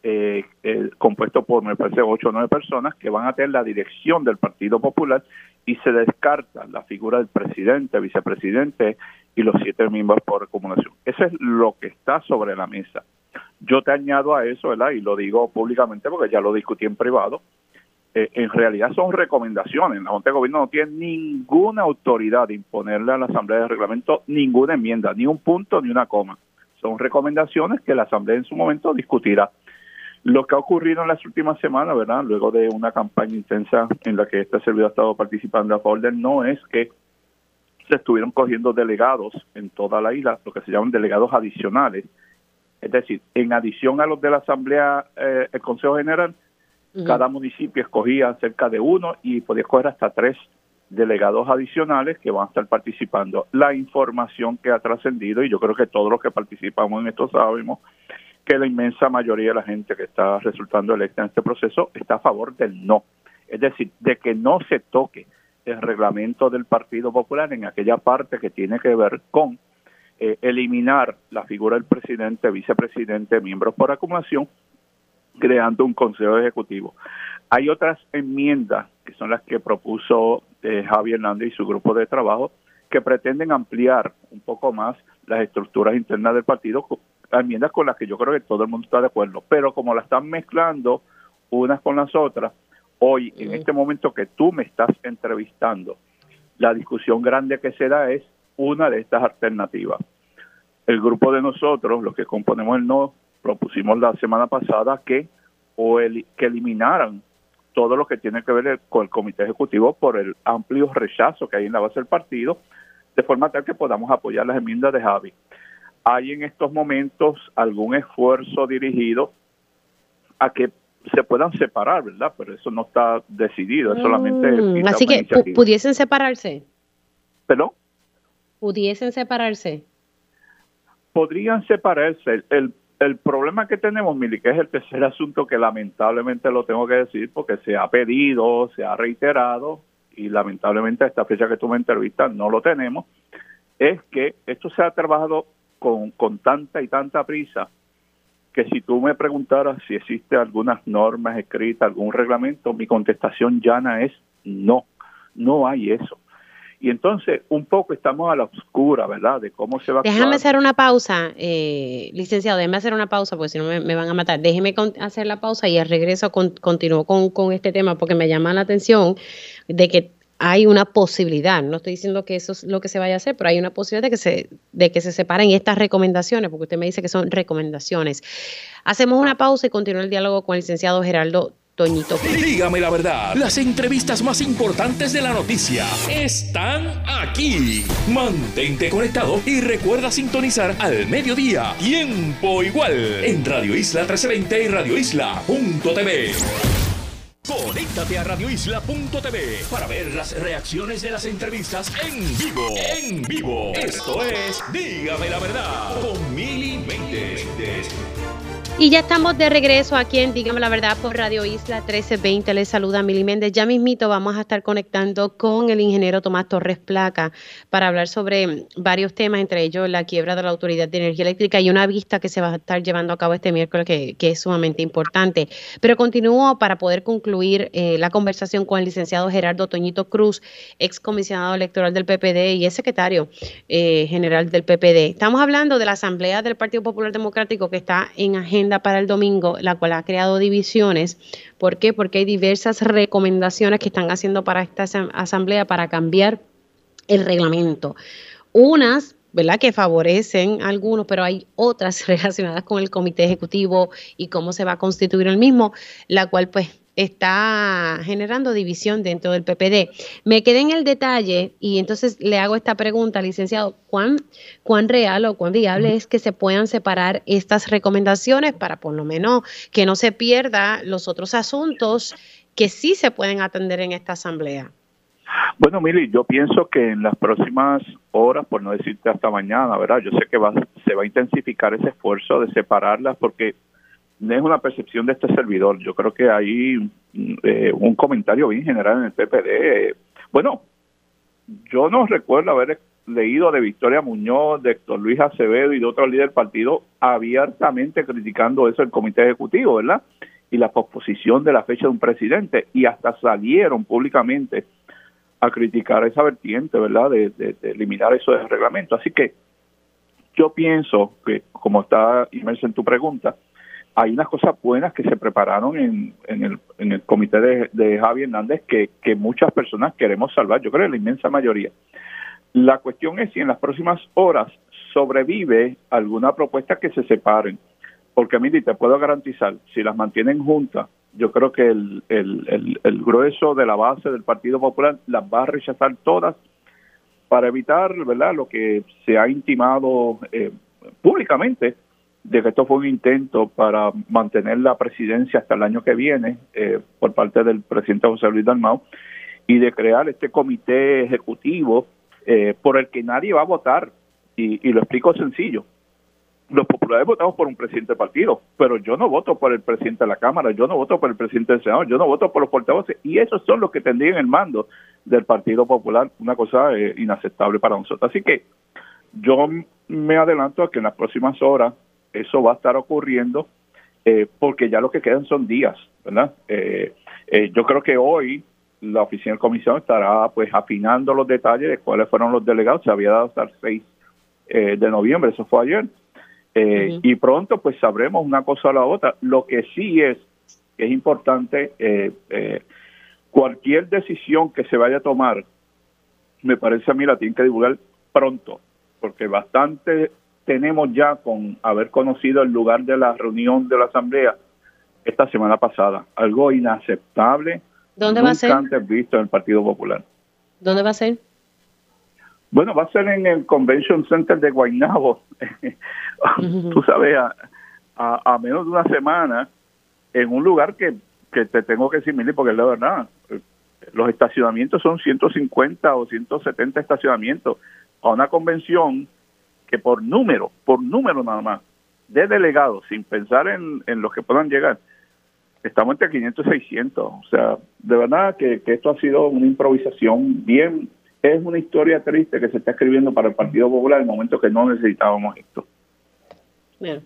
eh, eh, compuesto por, me parece, ocho o nueve personas que van a tener la dirección del Partido Popular y se descarta la figura del presidente, vicepresidente y los siete miembros por acumulación. Eso es lo que está sobre la mesa. Yo te añado a eso, ¿verdad? Y lo digo públicamente porque ya lo discutí en privado eh, en realidad son recomendaciones. La Junta de Gobierno no tiene ninguna autoridad de imponerle a la Asamblea de Reglamento ninguna enmienda, ni un punto ni una coma. Son recomendaciones que la Asamblea en su momento discutirá. Lo que ha ocurrido en las últimas semanas, ¿verdad? Luego de una campaña intensa en la que este servidor ha estado participando a favor del no, es que se estuvieron cogiendo delegados en toda la isla, lo que se llaman delegados adicionales. Es decir, en adición a los de la Asamblea, eh, el Consejo General, cada municipio escogía cerca de uno y podía escoger hasta tres delegados adicionales que van a estar participando. La información que ha trascendido, y yo creo que todos los que participamos en esto sabemos, que la inmensa mayoría de la gente que está resultando electa en este proceso está a favor del no. Es decir, de que no se toque el reglamento del Partido Popular en aquella parte que tiene que ver con eh, eliminar la figura del presidente, vicepresidente, miembros por acumulación creando un consejo ejecutivo. Hay otras enmiendas que son las que propuso eh, Javier Hernández y su grupo de trabajo que pretenden ampliar un poco más las estructuras internas del partido, enmiendas con las que yo creo que todo el mundo está de acuerdo, pero como la están mezclando unas con las otras, hoy, en este momento que tú me estás entrevistando, la discusión grande que se da es una de estas alternativas. El grupo de nosotros, los que componemos el no, propusimos la semana pasada que o el, que eliminaran todo lo que tiene que ver con el comité ejecutivo por el amplio rechazo que hay en la base del partido, de forma tal que podamos apoyar las enmiendas de Javi. ¿Hay en estos momentos algún esfuerzo dirigido a que se puedan separar, verdad? Pero eso no está decidido, es solamente... Mm, así que pudiesen separarse. ¿Perdón? Pudiesen separarse. Podrían separarse. El, el problema que tenemos, Mili, que es el tercer asunto que lamentablemente lo tengo que decir porque se ha pedido, se ha reiterado y lamentablemente a esta fecha que tú me entrevistas no lo tenemos, es que esto se ha trabajado con, con tanta y tanta prisa que si tú me preguntaras si existe algunas normas escritas, algún reglamento, mi contestación llana es no, no hay eso. Y entonces un poco estamos a la oscura, ¿verdad? De cómo se va a Déjame hacer una pausa, eh, licenciado, déjeme hacer una pausa porque si no me, van a matar. Déjeme hacer la pausa y al regreso con, continúo con, con este tema porque me llama la atención de que hay una posibilidad, no estoy diciendo que eso es lo que se vaya a hacer, pero hay una posibilidad de que se, de que se separen estas recomendaciones, porque usted me dice que son recomendaciones. Hacemos una pausa y continúa el diálogo con el licenciado Geraldo Toñito. Dígame la verdad, las entrevistas más importantes de la noticia están aquí. Mantente conectado y recuerda sintonizar al mediodía, tiempo igual, en Radio Isla 1320 y Radio Isla.tv. Conéctate a radioisla.tv para ver las reacciones de las entrevistas en vivo. En vivo. Esto es Dígame la verdad con Mili Méndez. Y ya estamos de regreso aquí en Dígame la Verdad por Radio Isla 1320. Les saluda Mili Méndez. Ya mismito vamos a estar conectando con el ingeniero Tomás Torres Placa para hablar sobre varios temas, entre ellos la quiebra de la Autoridad de Energía Eléctrica y una vista que se va a estar llevando a cabo este miércoles que, es sumamente importante. Pero continúo para poder concluir eh, la conversación con el licenciado Gerardo Toñito Cruz, ex comisionado electoral del PPD y es secretario eh, general del PPD. Estamos hablando de la Asamblea del Partido Popular Democrático que está en agenda para el domingo, la cual ha creado divisiones. ¿Por qué? Porque hay diversas recomendaciones que están haciendo para esta asamblea para cambiar el reglamento. Unas ¿verdad? que favorecen a algunos, pero hay otras relacionadas con el comité ejecutivo y cómo se va a constituir el mismo, la cual pues está generando división dentro del PPD. Me quedé en el detalle y entonces le hago esta pregunta, licenciado, ¿cuán, cuán real o cuán viable es que se puedan separar estas recomendaciones para por lo menos que no se pierda los otros asuntos que sí se pueden atender en esta asamblea? Bueno, Mili, yo pienso que en las próximas horas, por no decirte hasta mañana, ¿verdad? Yo sé que va, se va a intensificar ese esfuerzo de separarlas porque es una percepción de este servidor. Yo creo que hay eh, un comentario bien general en el PPD. Bueno, yo no recuerdo haber leído de Victoria Muñoz, de Héctor Luis Acevedo y de otros líderes del partido abiertamente criticando eso el comité ejecutivo, ¿verdad? Y la posposición de la fecha de un presidente. Y hasta salieron públicamente a criticar esa vertiente, ¿verdad? De, de eliminar eso del reglamento. Así que yo pienso que, como está inmerso en tu pregunta, hay unas cosas buenas que se prepararon en, en, el, en el comité de, de Javi Hernández que, muchas personas queremos salvar, yo creo la inmensa mayoría. La cuestión es si en las próximas horas sobrevive alguna propuesta que se separen, porque mire, te puedo garantizar, si las mantienen juntas, yo creo que el, el, el, grueso de la base del Partido Popular las va a rechazar todas para evitar, ¿verdad?, lo que se ha intimado eh, públicamente de que esto fue un intento para mantener la presidencia hasta el año que viene eh, por parte del presidente José Luis Dalmau y de crear este comité ejecutivo eh, por el que nadie va a votar. Y, lo explico sencillo. Los populares votamos por un presidente del partido, pero yo no voto por el presidente de la Cámara, yo no voto por el presidente del Senado, yo no voto por los portavoces, y esos son los que tendrían el mando del Partido Popular, una cosa eh, inaceptable para nosotros. Así que yo me adelanto a que en las próximas horas eso va a estar ocurriendo eh, porque ya lo que quedan son días, ¿verdad? Eh, eh, yo creo que hoy la oficina de comisión estará pues afinando los detalles de cuáles fueron los delegados, se había dado hasta el 6 de noviembre, eso fue ayer, y pronto pues sabremos una cosa o la otra. Lo que sí es, es importante, cualquier decisión que se vaya a tomar, me parece a mí la tienen que divulgar pronto, porque bastante tenemos ya con haber conocido el lugar de la reunión de la Asamblea esta semana pasada. Algo inaceptable. ¿Dónde va a ser? antes visto en el Partido Popular. ¿Dónde va a ser? Bueno, va a ser en el Convention Center de Guaynabo. Tú sabes, a, menos de una semana, en un lugar que, que te tengo que decir, Mili, porque es la verdad, los estacionamientos son 150 o 170 estacionamientos. A una convención que por número, por número nada más, de delegados, sin pensar en, en los que puedan llegar, estamos entre 500 y 600. O sea, de verdad que, esto ha sido una improvisación bien, es una historia triste que se está escribiendo para el Partido Popular en el momento que no necesitábamos esto. Bueno,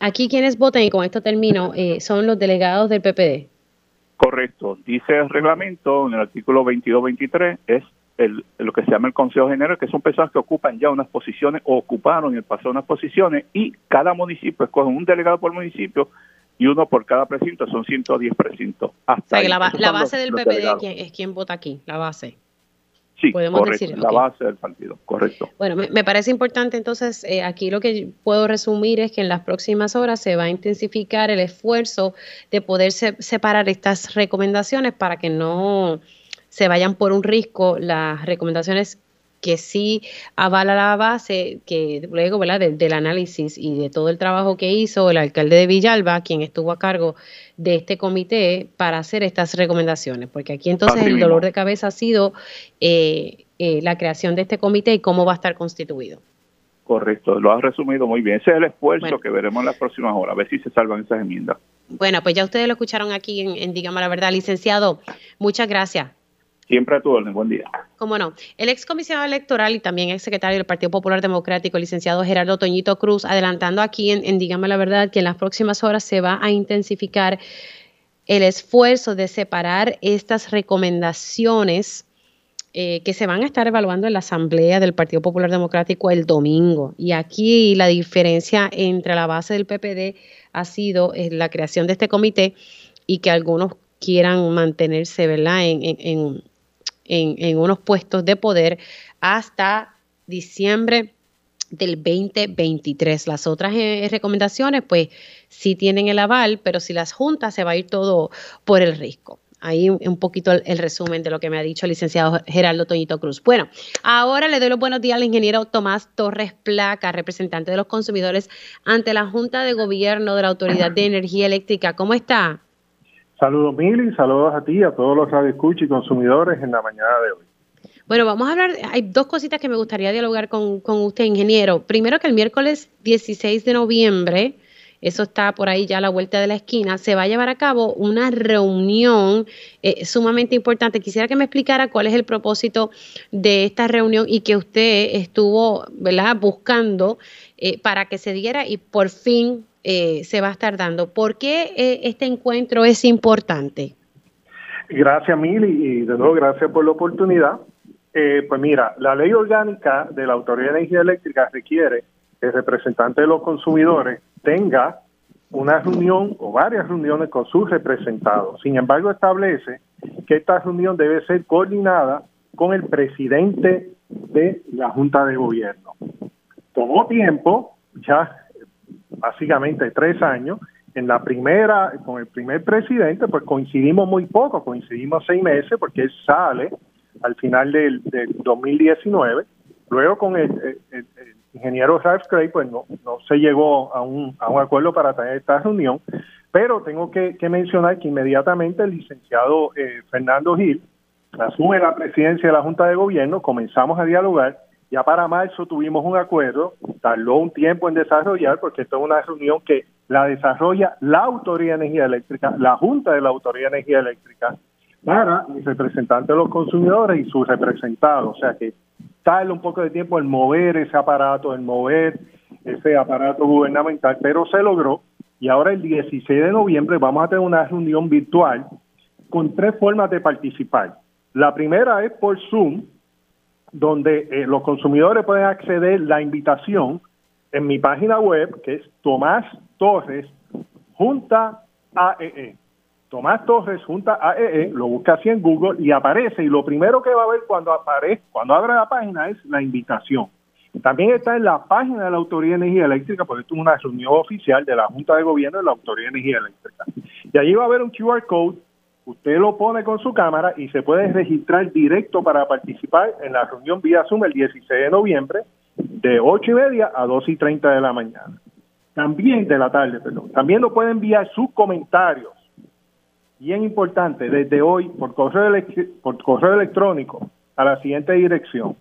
aquí quienes votan, y con esto termino, eh, son los delegados del PPD. Correcto, dice el reglamento en el artículo 22-23, es el, lo que se llama el Consejo General, que son personas que ocupan ya unas posiciones o ocuparon en el pasado unas posiciones y cada municipio escoge un delegado por municipio y uno por cada precinto, son 110 precintos. Hasta la, base del PPD es quien vota aquí, la base. Sí, Podemos decir, la base del partido, correcto. Bueno, me, parece importante entonces, eh, aquí lo que puedo resumir es que en las próximas horas se va a intensificar el esfuerzo de poder separar estas recomendaciones para que no se vayan por un risco las recomendaciones que sí avala la base, que luego ¿verdad? del análisis y de todo el trabajo que hizo el alcalde de Villalba, quien estuvo a cargo de este comité para hacer estas recomendaciones, porque aquí entonces el dolor de cabeza ha sido eh, eh, la creación de este comité y cómo va a estar constituido. Correcto, lo has resumido muy bien. Ese es el esfuerzo que veremos en las próximas horas, a ver si se salvan esas enmiendas. Bueno, pues ya ustedes lo escucharon aquí en, en Dígame la Verdad. Licenciado, muchas gracias. Siempre a tu orden. Buen día. Cómo no. El ex comisionado electoral y también ex secretario del Partido Popular Democrático, el licenciado Gerardo Toñito Cruz, adelantando aquí en, en Dígame la Verdad que en las próximas horas se va a intensificar el esfuerzo de separar estas recomendaciones eh, que se van a estar evaluando en la Asamblea del Partido Popular Democrático el domingo. Y aquí la diferencia entre la base del PPD ha sido eh, la creación de este comité y que algunos quieran mantenerse ¿verdad? en, en, en, unos puestos de poder hasta diciembre del 2023. Las otras eh, recomendaciones, pues sí tienen el aval, pero si las juntas se va a ir todo por el riesgo. Ahí un poquito el, resumen de lo que me ha dicho el licenciado Gerardo Toñito Cruz. Bueno, ahora le doy los buenos días al ingeniero Tomás Torres Placa, representante de los consumidores ante la Junta de Gobierno de la Autoridad de Energía Eléctrica. ¿Cómo está? Saludos, Mili, saludos a ti, a todos los radioescuchos y consumidores en la mañana de hoy. Bueno, vamos a hablar, hay dos cositas que me gustaría dialogar con, usted, ingeniero. Primero que el miércoles 16 de noviembre, eso está por ahí ya a la vuelta de la esquina, se va a llevar a cabo una reunión eh, sumamente importante. Quisiera que me explicara cuál es el propósito de esta reunión y que usted estuvo ¿verdad? buscando eh, para que se diera y por fin eh, se va a estar dando. ¿Por qué eh, este encuentro es importante? Gracias, Mili, y de nuevo gracias por la oportunidad. Eh, pues mira, la ley orgánica de la Autoridad de Energía Eléctrica requiere que el representante de los consumidores tenga una reunión o varias reuniones con sus representados. Sin embargo, establece que esta reunión debe ser coordinada con el presidente de la Junta de Gobierno. Tomó tiempo, ya básicamente tres años. En la primera, con el primer presidente, pues coincidimos muy poco, coincidimos seis meses porque él sale al final del, 2019. Luego con el, ingeniero Ralph Craig, pues no, no se llegó a un, a un acuerdo para tener esta reunión, pero tengo que, mencionar que inmediatamente el licenciado eh, Fernando Gil asume la presidencia de la Junta de Gobierno, comenzamos a dialogar ya para marzo tuvimos un acuerdo, tardó un tiempo en desarrollar porque esto es una reunión que la desarrolla la Autoridad de Energía Eléctrica, la Junta de la Autoridad de Energía Eléctrica, para el representante de los consumidores y sus representados. O sea que tarda un poco de tiempo en mover ese aparato, en mover ese aparato gubernamental, pero se logró y ahora el 16 de noviembre vamos a tener una reunión virtual con tres formas de participar. La primera es por Zoom, donde eh, los consumidores pueden acceder la invitación en mi página web, que es Tomás Torres, Junta AEE. E. Tomás Torres, Junta AEE, e, lo busca así en Google y aparece, y lo primero que va a ver cuando aparece, cuando abre la página es la invitación. También está en la página de la Autoridad de Energía Eléctrica, porque esto es una reunión oficial de la Junta de Gobierno de la Autoridad de Energía Eléctrica. Y allí va a haber un QR code Usted lo pone con su cámara y se puede registrar directo para participar en la reunión vía Zoom el 16 de noviembre de 8 y media a 2 y 30 de la mañana. También de la tarde, perdón. También lo puede enviar sus comentarios. Bien importante, desde hoy por correo, por correo electrónico a la siguiente dirección.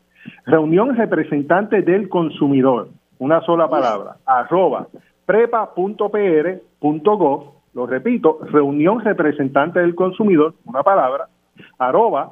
Reunión representante del consumidor, una sola palabra, arroba prepa.pr.gov, lo repito, reunión representante del consumidor, una palabra, arroba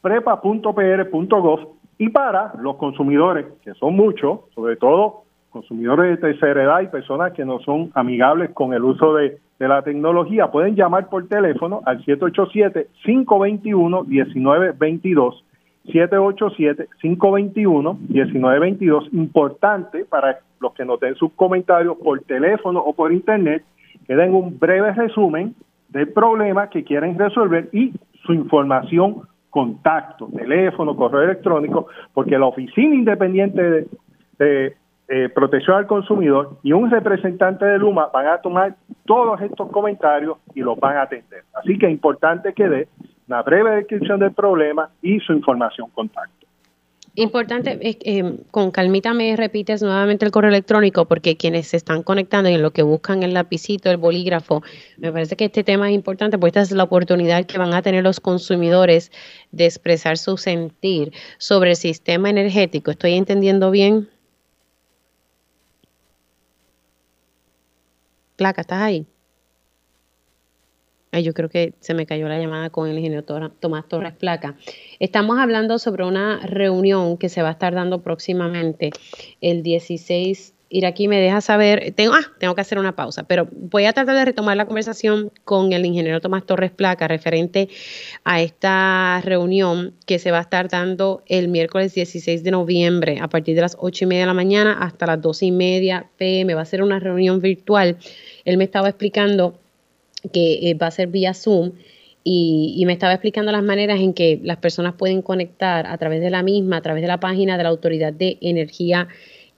prepa.pr.gov y para los consumidores, que son muchos, sobre todo consumidores de tercera edad y personas que no son amigables con el uso de, de la tecnología, pueden llamar por teléfono al 787-521-1922. 787-521-1922. Importante para los que nos den sus comentarios por teléfono o por internet, que den un breve resumen del problema que quieren resolver y su información, contacto, teléfono, correo electrónico, porque la Oficina Independiente de, Protección al Consumidor y un representante de Luma van a tomar todos estos comentarios y los van a atender. Así que es importante que dé una breve descripción del problema y su información contacto. Importante, eh, con calmita me repites nuevamente el correo electrónico porque quienes se están conectando y en lo que buscan el lapicito, el bolígrafo, me parece que este tema es importante porque esta es la oportunidad que van a tener los consumidores de expresar su sentir sobre el sistema energético. ¿Estoy entendiendo bien? Placa, ¿estás ahí? Yo creo que se me cayó la llamada con el ingeniero Tomás Torres Placa. Estamos hablando sobre una reunión que se va a estar dando próximamente el 16 Ir aquí me deja saber, tengo, ah, tengo que hacer una pausa, pero voy a tratar de retomar la conversación con el ingeniero Tomás Torres Placa referente a esta reunión que se va a estar dando el miércoles 16 de noviembre a partir de las 8 y media de la mañana hasta las 12 y media pm. Va a ser una reunión virtual. Él me estaba explicando que eh, va a ser vía Zoom. Y, me estaba explicando las maneras en que las personas pueden conectar a través de la misma, a través de la página de la Autoridad de Energía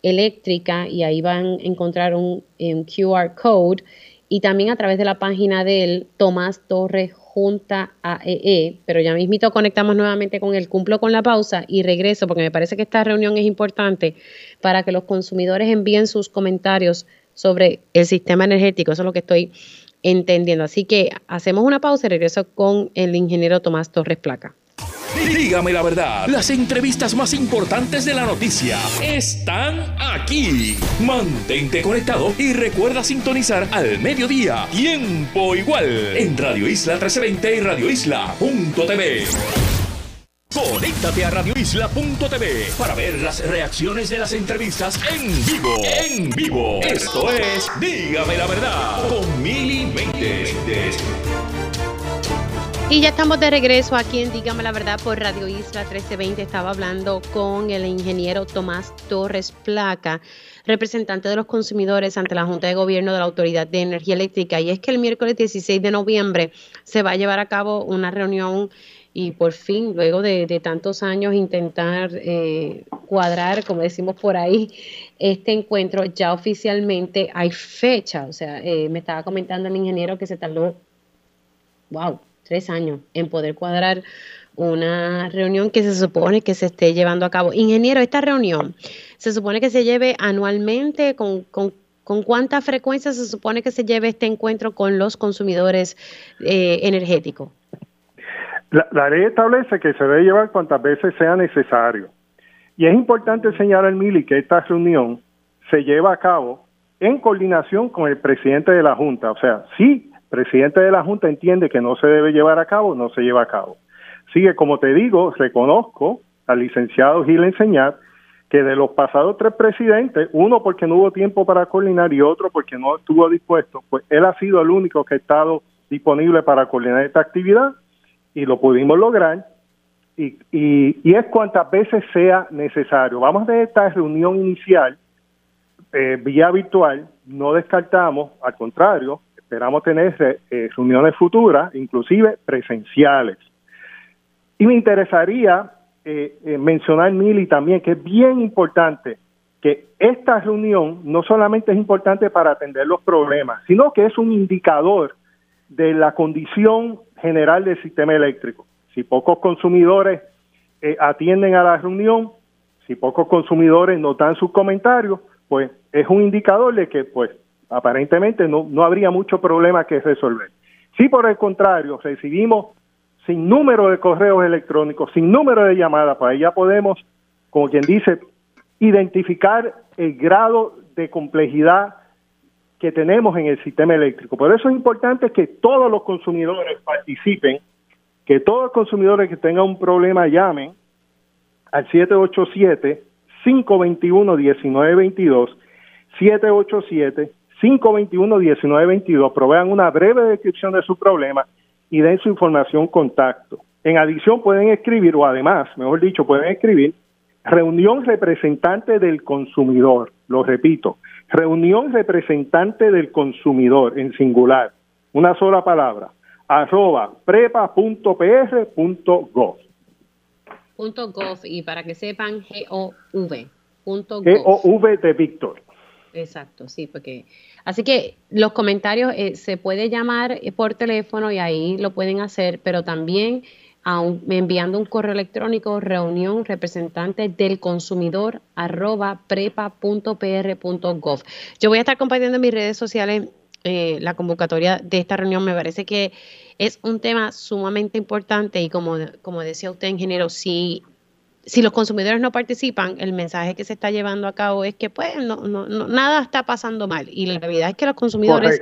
Eléctrica, y ahí van a encontrar un, QR code, y también a través de la página del Tomás Torres Junta AEE, e, pero ya mismito conectamos nuevamente con él, cumplo con la pausa y regreso porque me parece que esta reunión es importante para que los consumidores envíen sus comentarios sobre el sistema energético, eso es lo que estoy entendiendo. Así que hacemos una pausa y regreso con el ingeniero Tomás Torres Placa. Dígame la verdad, las entrevistas más importantes de la noticia están aquí. Mantente conectado y recuerda sintonizar al mediodía, tiempo igual, en Radio Isla 1320 y Radio Isla.tv. Conéctate a radioisla.tv para ver las reacciones de las entrevistas en vivo. En vivo. Esto es Dígame la verdad con Mili Y ya estamos de regreso aquí en Dígame la verdad por Radio Isla 1320. Estaba hablando con el ingeniero Tomás Torres Placa, representante de los consumidores ante la Junta de Gobierno de la Autoridad de Energía Eléctrica. Y es que el miércoles 16 de noviembre se va a llevar a cabo una reunión y por fin, luego de, tantos años, intentar eh, cuadrar, como decimos por ahí, este encuentro, ya oficialmente hay fecha. O sea, eh, me estaba comentando el ingeniero que se tardó, wow, tres años en poder cuadrar una reunión que se supone que se esté llevando a cabo. Ingeniero, esta reunión se supone que se lleve anualmente con, con ¿Con cuánta frecuencia se supone que se lleve este encuentro con los consumidores eh, energéticos? La, ley establece que se debe llevar cuantas veces sea necesario. Y es importante señalar, Mili, que esta reunión se lleva a cabo en coordinación con el presidente de la Junta. O sea, si el presidente de la Junta entiende que no se debe llevar a cabo, no se lleva a cabo. Sigue, como te digo, reconozco al licenciado Gil Enseñar que de los pasados tres presidentes, uno porque no hubo tiempo para coordinar y otro porque no estuvo dispuesto, pues él ha sido el único que ha estado disponible para coordinar esta actividad y lo pudimos lograr y, y, es cuantas veces sea necesario. Vamos de esta reunión inicial eh, vía virtual, no descartamos, al contrario, esperamos tener eh, reuniones futuras, inclusive presenciales. Y me interesaría eh, eh, mencionar, Mili, también que es bien importante que esta reunión no solamente es importante para atender los problemas, sino que es un indicador de la condición general del sistema eléctrico. Si pocos consumidores eh, atienden a la reunión, si pocos consumidores no dan sus comentarios, pues es un indicador de que, pues, aparentemente no, no habría mucho problema que resolver. Si por el contrario recibimos sin número de correos electrónicos, sin número de llamadas, pues ahí ya podemos, como quien dice, identificar el grado de complejidad que tenemos en el sistema eléctrico. Por eso es importante que todos los consumidores participen, que todos los consumidores que tengan un problema llamen al 787-521-1922, 787-521-1922, provean una breve descripción de su problema y den su información contacto. En adición pueden escribir, o además, mejor dicho, pueden escribir reunión representante del consumidor, lo repito, reunión representante del consumidor en singular, una sola palabra, arroba prepa.pr.gov. Punto .gov y para que sepan G-O-V. G-O-V de Víctor. Exacto, sí, porque así que los comentarios eh, se puede llamar por teléfono y ahí lo pueden hacer, pero también enviando un correo electrónico reunión representante del consumidor arroba prepa.pr.gov. Yo voy a estar compartiendo en mis redes sociales eh, la convocatoria de esta reunión. Me parece que es un tema sumamente importante y como, como decía usted, ingeniero, si si los consumidores no participan, el mensaje que se está llevando a cabo es que pues no, no, nada está pasando mal y la realidad es que los consumidores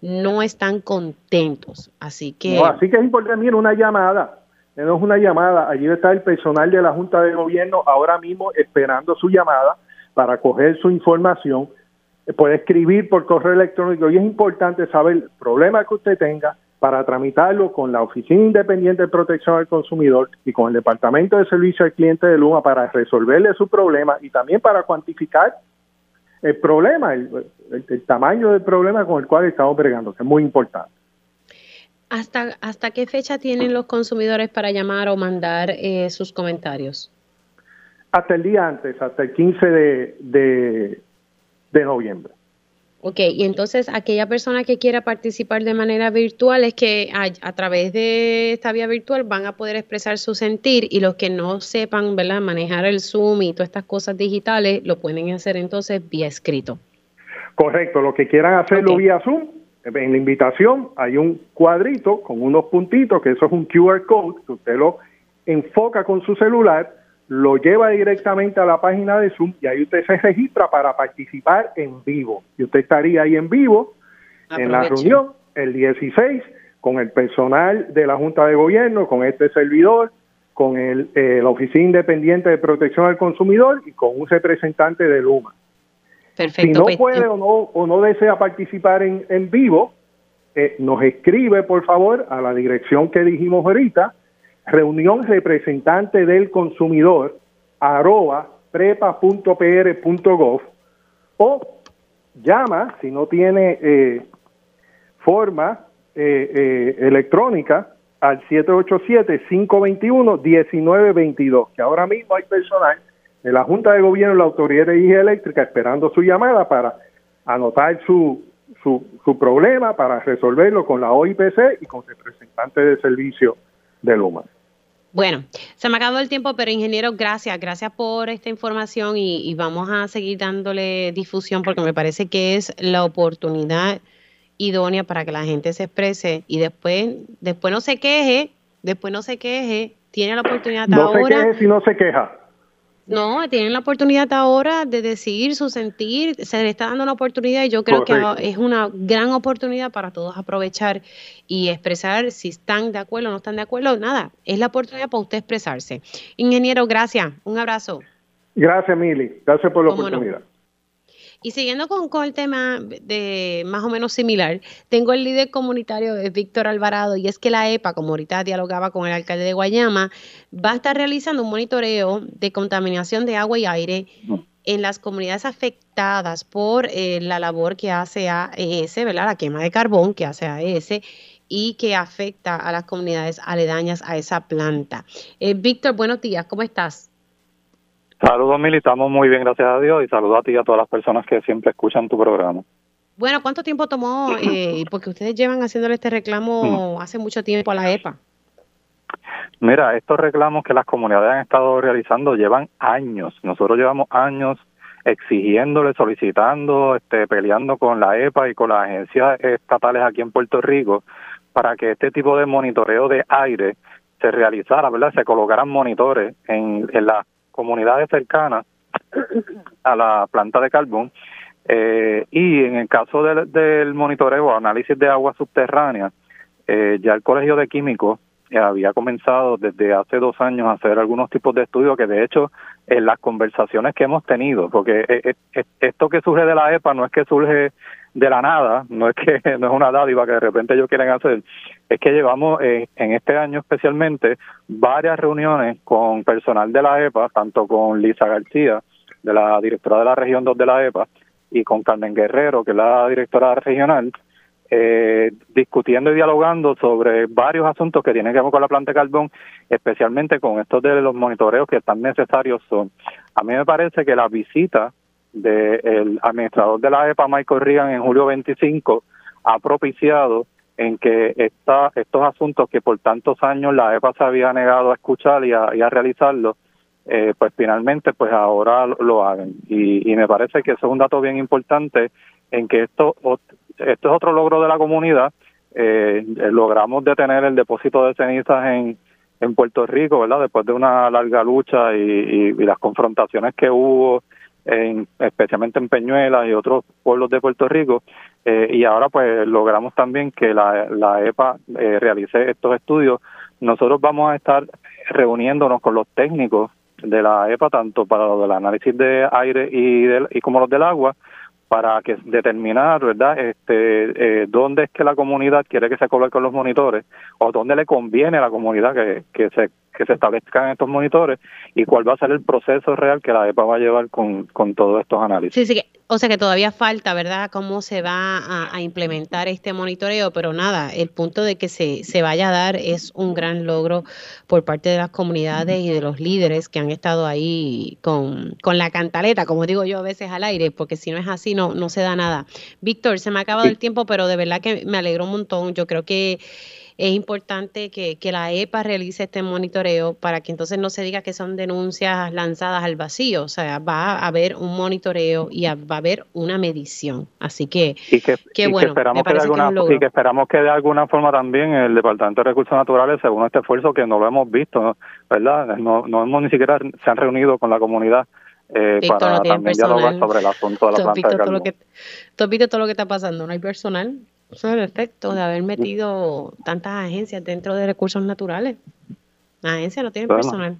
no están contentos. Así que... así que es importante, mira, una llamada, es una llamada, allí está el personal de la Junta de Gobierno ahora mismo esperando su llamada para coger su información, puede escribir por correo electrónico y es importante saber el problema que usted tenga, para tramitarlo con la Oficina Independiente de Protección al Consumidor y con el Departamento de Servicio al Cliente de Luma para resolverle su problema y también para cuantificar el problema, el, tamaño del problema con el cual estamos bregando, que es muy importante. ¿Hasta, hasta qué fecha tienen los consumidores para llamar o mandar eh, sus comentarios? Hasta el día antes, hasta el 15 de noviembre. Ok, y entonces aquella persona que quiera participar de manera virtual es que a, través de esta vía virtual van a poder expresar su sentir y los que no sepan ¿verdad? manejar el Zoom y todas estas cosas digitales lo pueden hacer entonces vía escrito. Correcto, los que quieran hacerlo vía Zoom, en la invitación hay un cuadrito con unos puntitos, que eso es un QR code, que usted lo enfoca con su celular lo lleva directamente a la página de Zoom y ahí usted se registra para participar en vivo. Y usted estaría ahí en vivo en la reunión el 16 con el personal de la Junta de Gobierno, con este servidor, con el, eh, la Oficina Independiente de Protección al Consumidor y con un representante de Luma. Si no pues, puede o no, o no desea participar en, en vivo, eh, nos escribe por favor a la dirección que dijimos ahorita, reunión representante del consumidor arroba prepa.pr.gov o llama si no tiene eh, forma eh, eh, electrónica al 787-521-1922, que ahora mismo hay personal de la Junta de Gobierno la Autoridad de Energía Eléctrica esperando su llamada para anotar su, su, su problema, para resolverlo con la OIPC y con representante de servicio de Luma. Bueno, se me acabado el tiempo, pero ingeniero, gracias, gracias por esta información y, vamos a seguir dándole difusión porque me parece que es la oportunidad idónea para que la gente se exprese y después, después no se queje, después no se queje, tiene la oportunidad no ahora. No se queje si no se queja. No, tienen la oportunidad ahora de decir su sentir, se le está dando una oportunidad y yo creo que es una gran oportunidad para todos aprovechar y expresar si están de acuerdo o no están de acuerdo. Nada, es la oportunidad para usted expresarse. Ingeniero, gracias. Un abrazo. Gracias, Mili. Gracias por la oportunidad. Y siguiendo con, el tema de más o menos similar, tengo el líder comunitario de Víctor Alvarado y es que la EPA, como ahorita dialogaba con el alcalde de Guayama, va a estar realizando un monitoreo de contaminación de agua y aire en las comunidades afectadas por eh, la labor que hace AES, ¿verdad? La quema de carbón que hace AES y que afecta a las comunidades aledañas a esa planta. Eh, Víctor, buenos días, ¿cómo estás? Saludos, Mili, estamos muy bien, gracias a Dios, y saludos a ti y a todas las personas que siempre escuchan tu programa. Bueno, ¿cuánto tiempo tomó? Eh, porque ustedes llevan haciéndole este reclamo hace mucho tiempo a la EPA. Mira, estos reclamos que las comunidades han estado realizando llevan años. Nosotros llevamos años exigiéndole, solicitando, este, peleando con la EPA y con las agencias estatales aquí en Puerto Rico para que este tipo de monitoreo de aire se realizara, ¿verdad? Se colocaran monitores en, en las comunidades cercanas a la planta de carbón Eh, y en el caso del, del monitoreo o análisis de agua subterránea, eh, ya el Colegio de Químicos había comenzado desde hace dos años a hacer algunos tipos de estudios que de hecho en las conversaciones que hemos tenido, porque esto que surge de la EPA no es que surge de la nada, no es que no es una dádiva que de repente ellos quieren hacer, es que llevamos eh, en este año especialmente varias reuniones con personal de la EPA, tanto con Lisa García, de la directora de la región 2 de la EPA, y con Carmen Guerrero, que es la directora regional, eh, discutiendo y dialogando sobre varios asuntos que tienen que ver con la planta de carbón, especialmente con estos de los monitoreos que tan necesarios son. A mí me parece que la visita del administrador de la EPA, Michael Reagan, en julio 25, ha propiciado en que esta, estos asuntos que por tantos años la EPA se había negado a escuchar y a, y a realizarlo, eh, pues finalmente pues ahora lo, hagan. Y, y me parece que eso es un dato bien importante en que esto, esto es otro logro de la comunidad. Eh, logramos detener el depósito de cenizas en, en Puerto Rico, ¿verdad? Después de una larga lucha y, las confrontaciones que hubo especialmente en Peñuelas y otros pueblos de Puerto Rico. Eh, y ahora pues logramos también que la, la EPA eh, realice estos estudios. Nosotros vamos a estar reuniéndonos con los técnicos de la EPA, tanto para lo del análisis de aire y, del, y como los del agua, para que determinar, ¿verdad?, este, eh, dónde es que la comunidad quiere que se coloquen los monitores o dónde le conviene a la comunidad que, que se que se establezcan estos monitores y cuál va a ser el proceso real que la EPA va a llevar con, con todos estos análisis. Sí, sí, o sea que todavía falta, ¿verdad?, cómo se va a, implementar este monitoreo, pero nada, el punto de que se, se vaya a dar es un gran logro por parte de las comunidades y de los líderes que han estado ahí con, con la cantaleta, como digo yo a veces al aire, porque si no es así no, no se da nada. Víctor, se me ha acabado el tiempo, pero de verdad que me alegro un montón. Yo creo que es importante que, que, la EPA realice este monitoreo para que entonces no se diga que son denuncias lanzadas al vacío, o sea, va a haber un monitoreo y va a haber una medición. Así que, qué bueno, esperamos que, de alguna, y que esperamos que de alguna forma también el Departamento de Recursos Naturales, según este esfuerzo que no lo hemos visto, ¿verdad? No, no hemos ni siquiera se han reunido con la comunidad eh, para también dialogar sobre el asunto de la planta de. ¿Tú has visto todo lo que está pasando? ¿No hay personal? Eso es el efecto de haber metido tantas agencias dentro de recursos naturales. La agencia no tiene personal.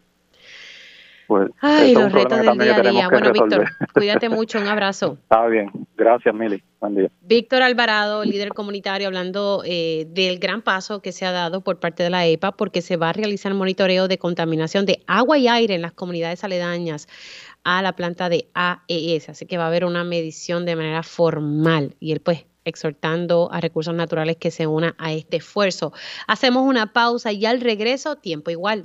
Pues, Ay, los retos del día a día. Bueno, Víctor, cuídate mucho. Un abrazo. Está bien. Gracias, Mili. Buen día. Víctor Alvarado, líder comunitario, hablando eh, del gran paso que se ha dado por parte de la EPA porque se va a realizar monitoreo de contaminación de agua y aire en las comunidades aledañas a la planta de AES. Así que va a haber una medición de manera formal y él pues exhortando a recursos naturales que se una a este esfuerzo. Hacemos una pausa y al regreso, tiempo igual.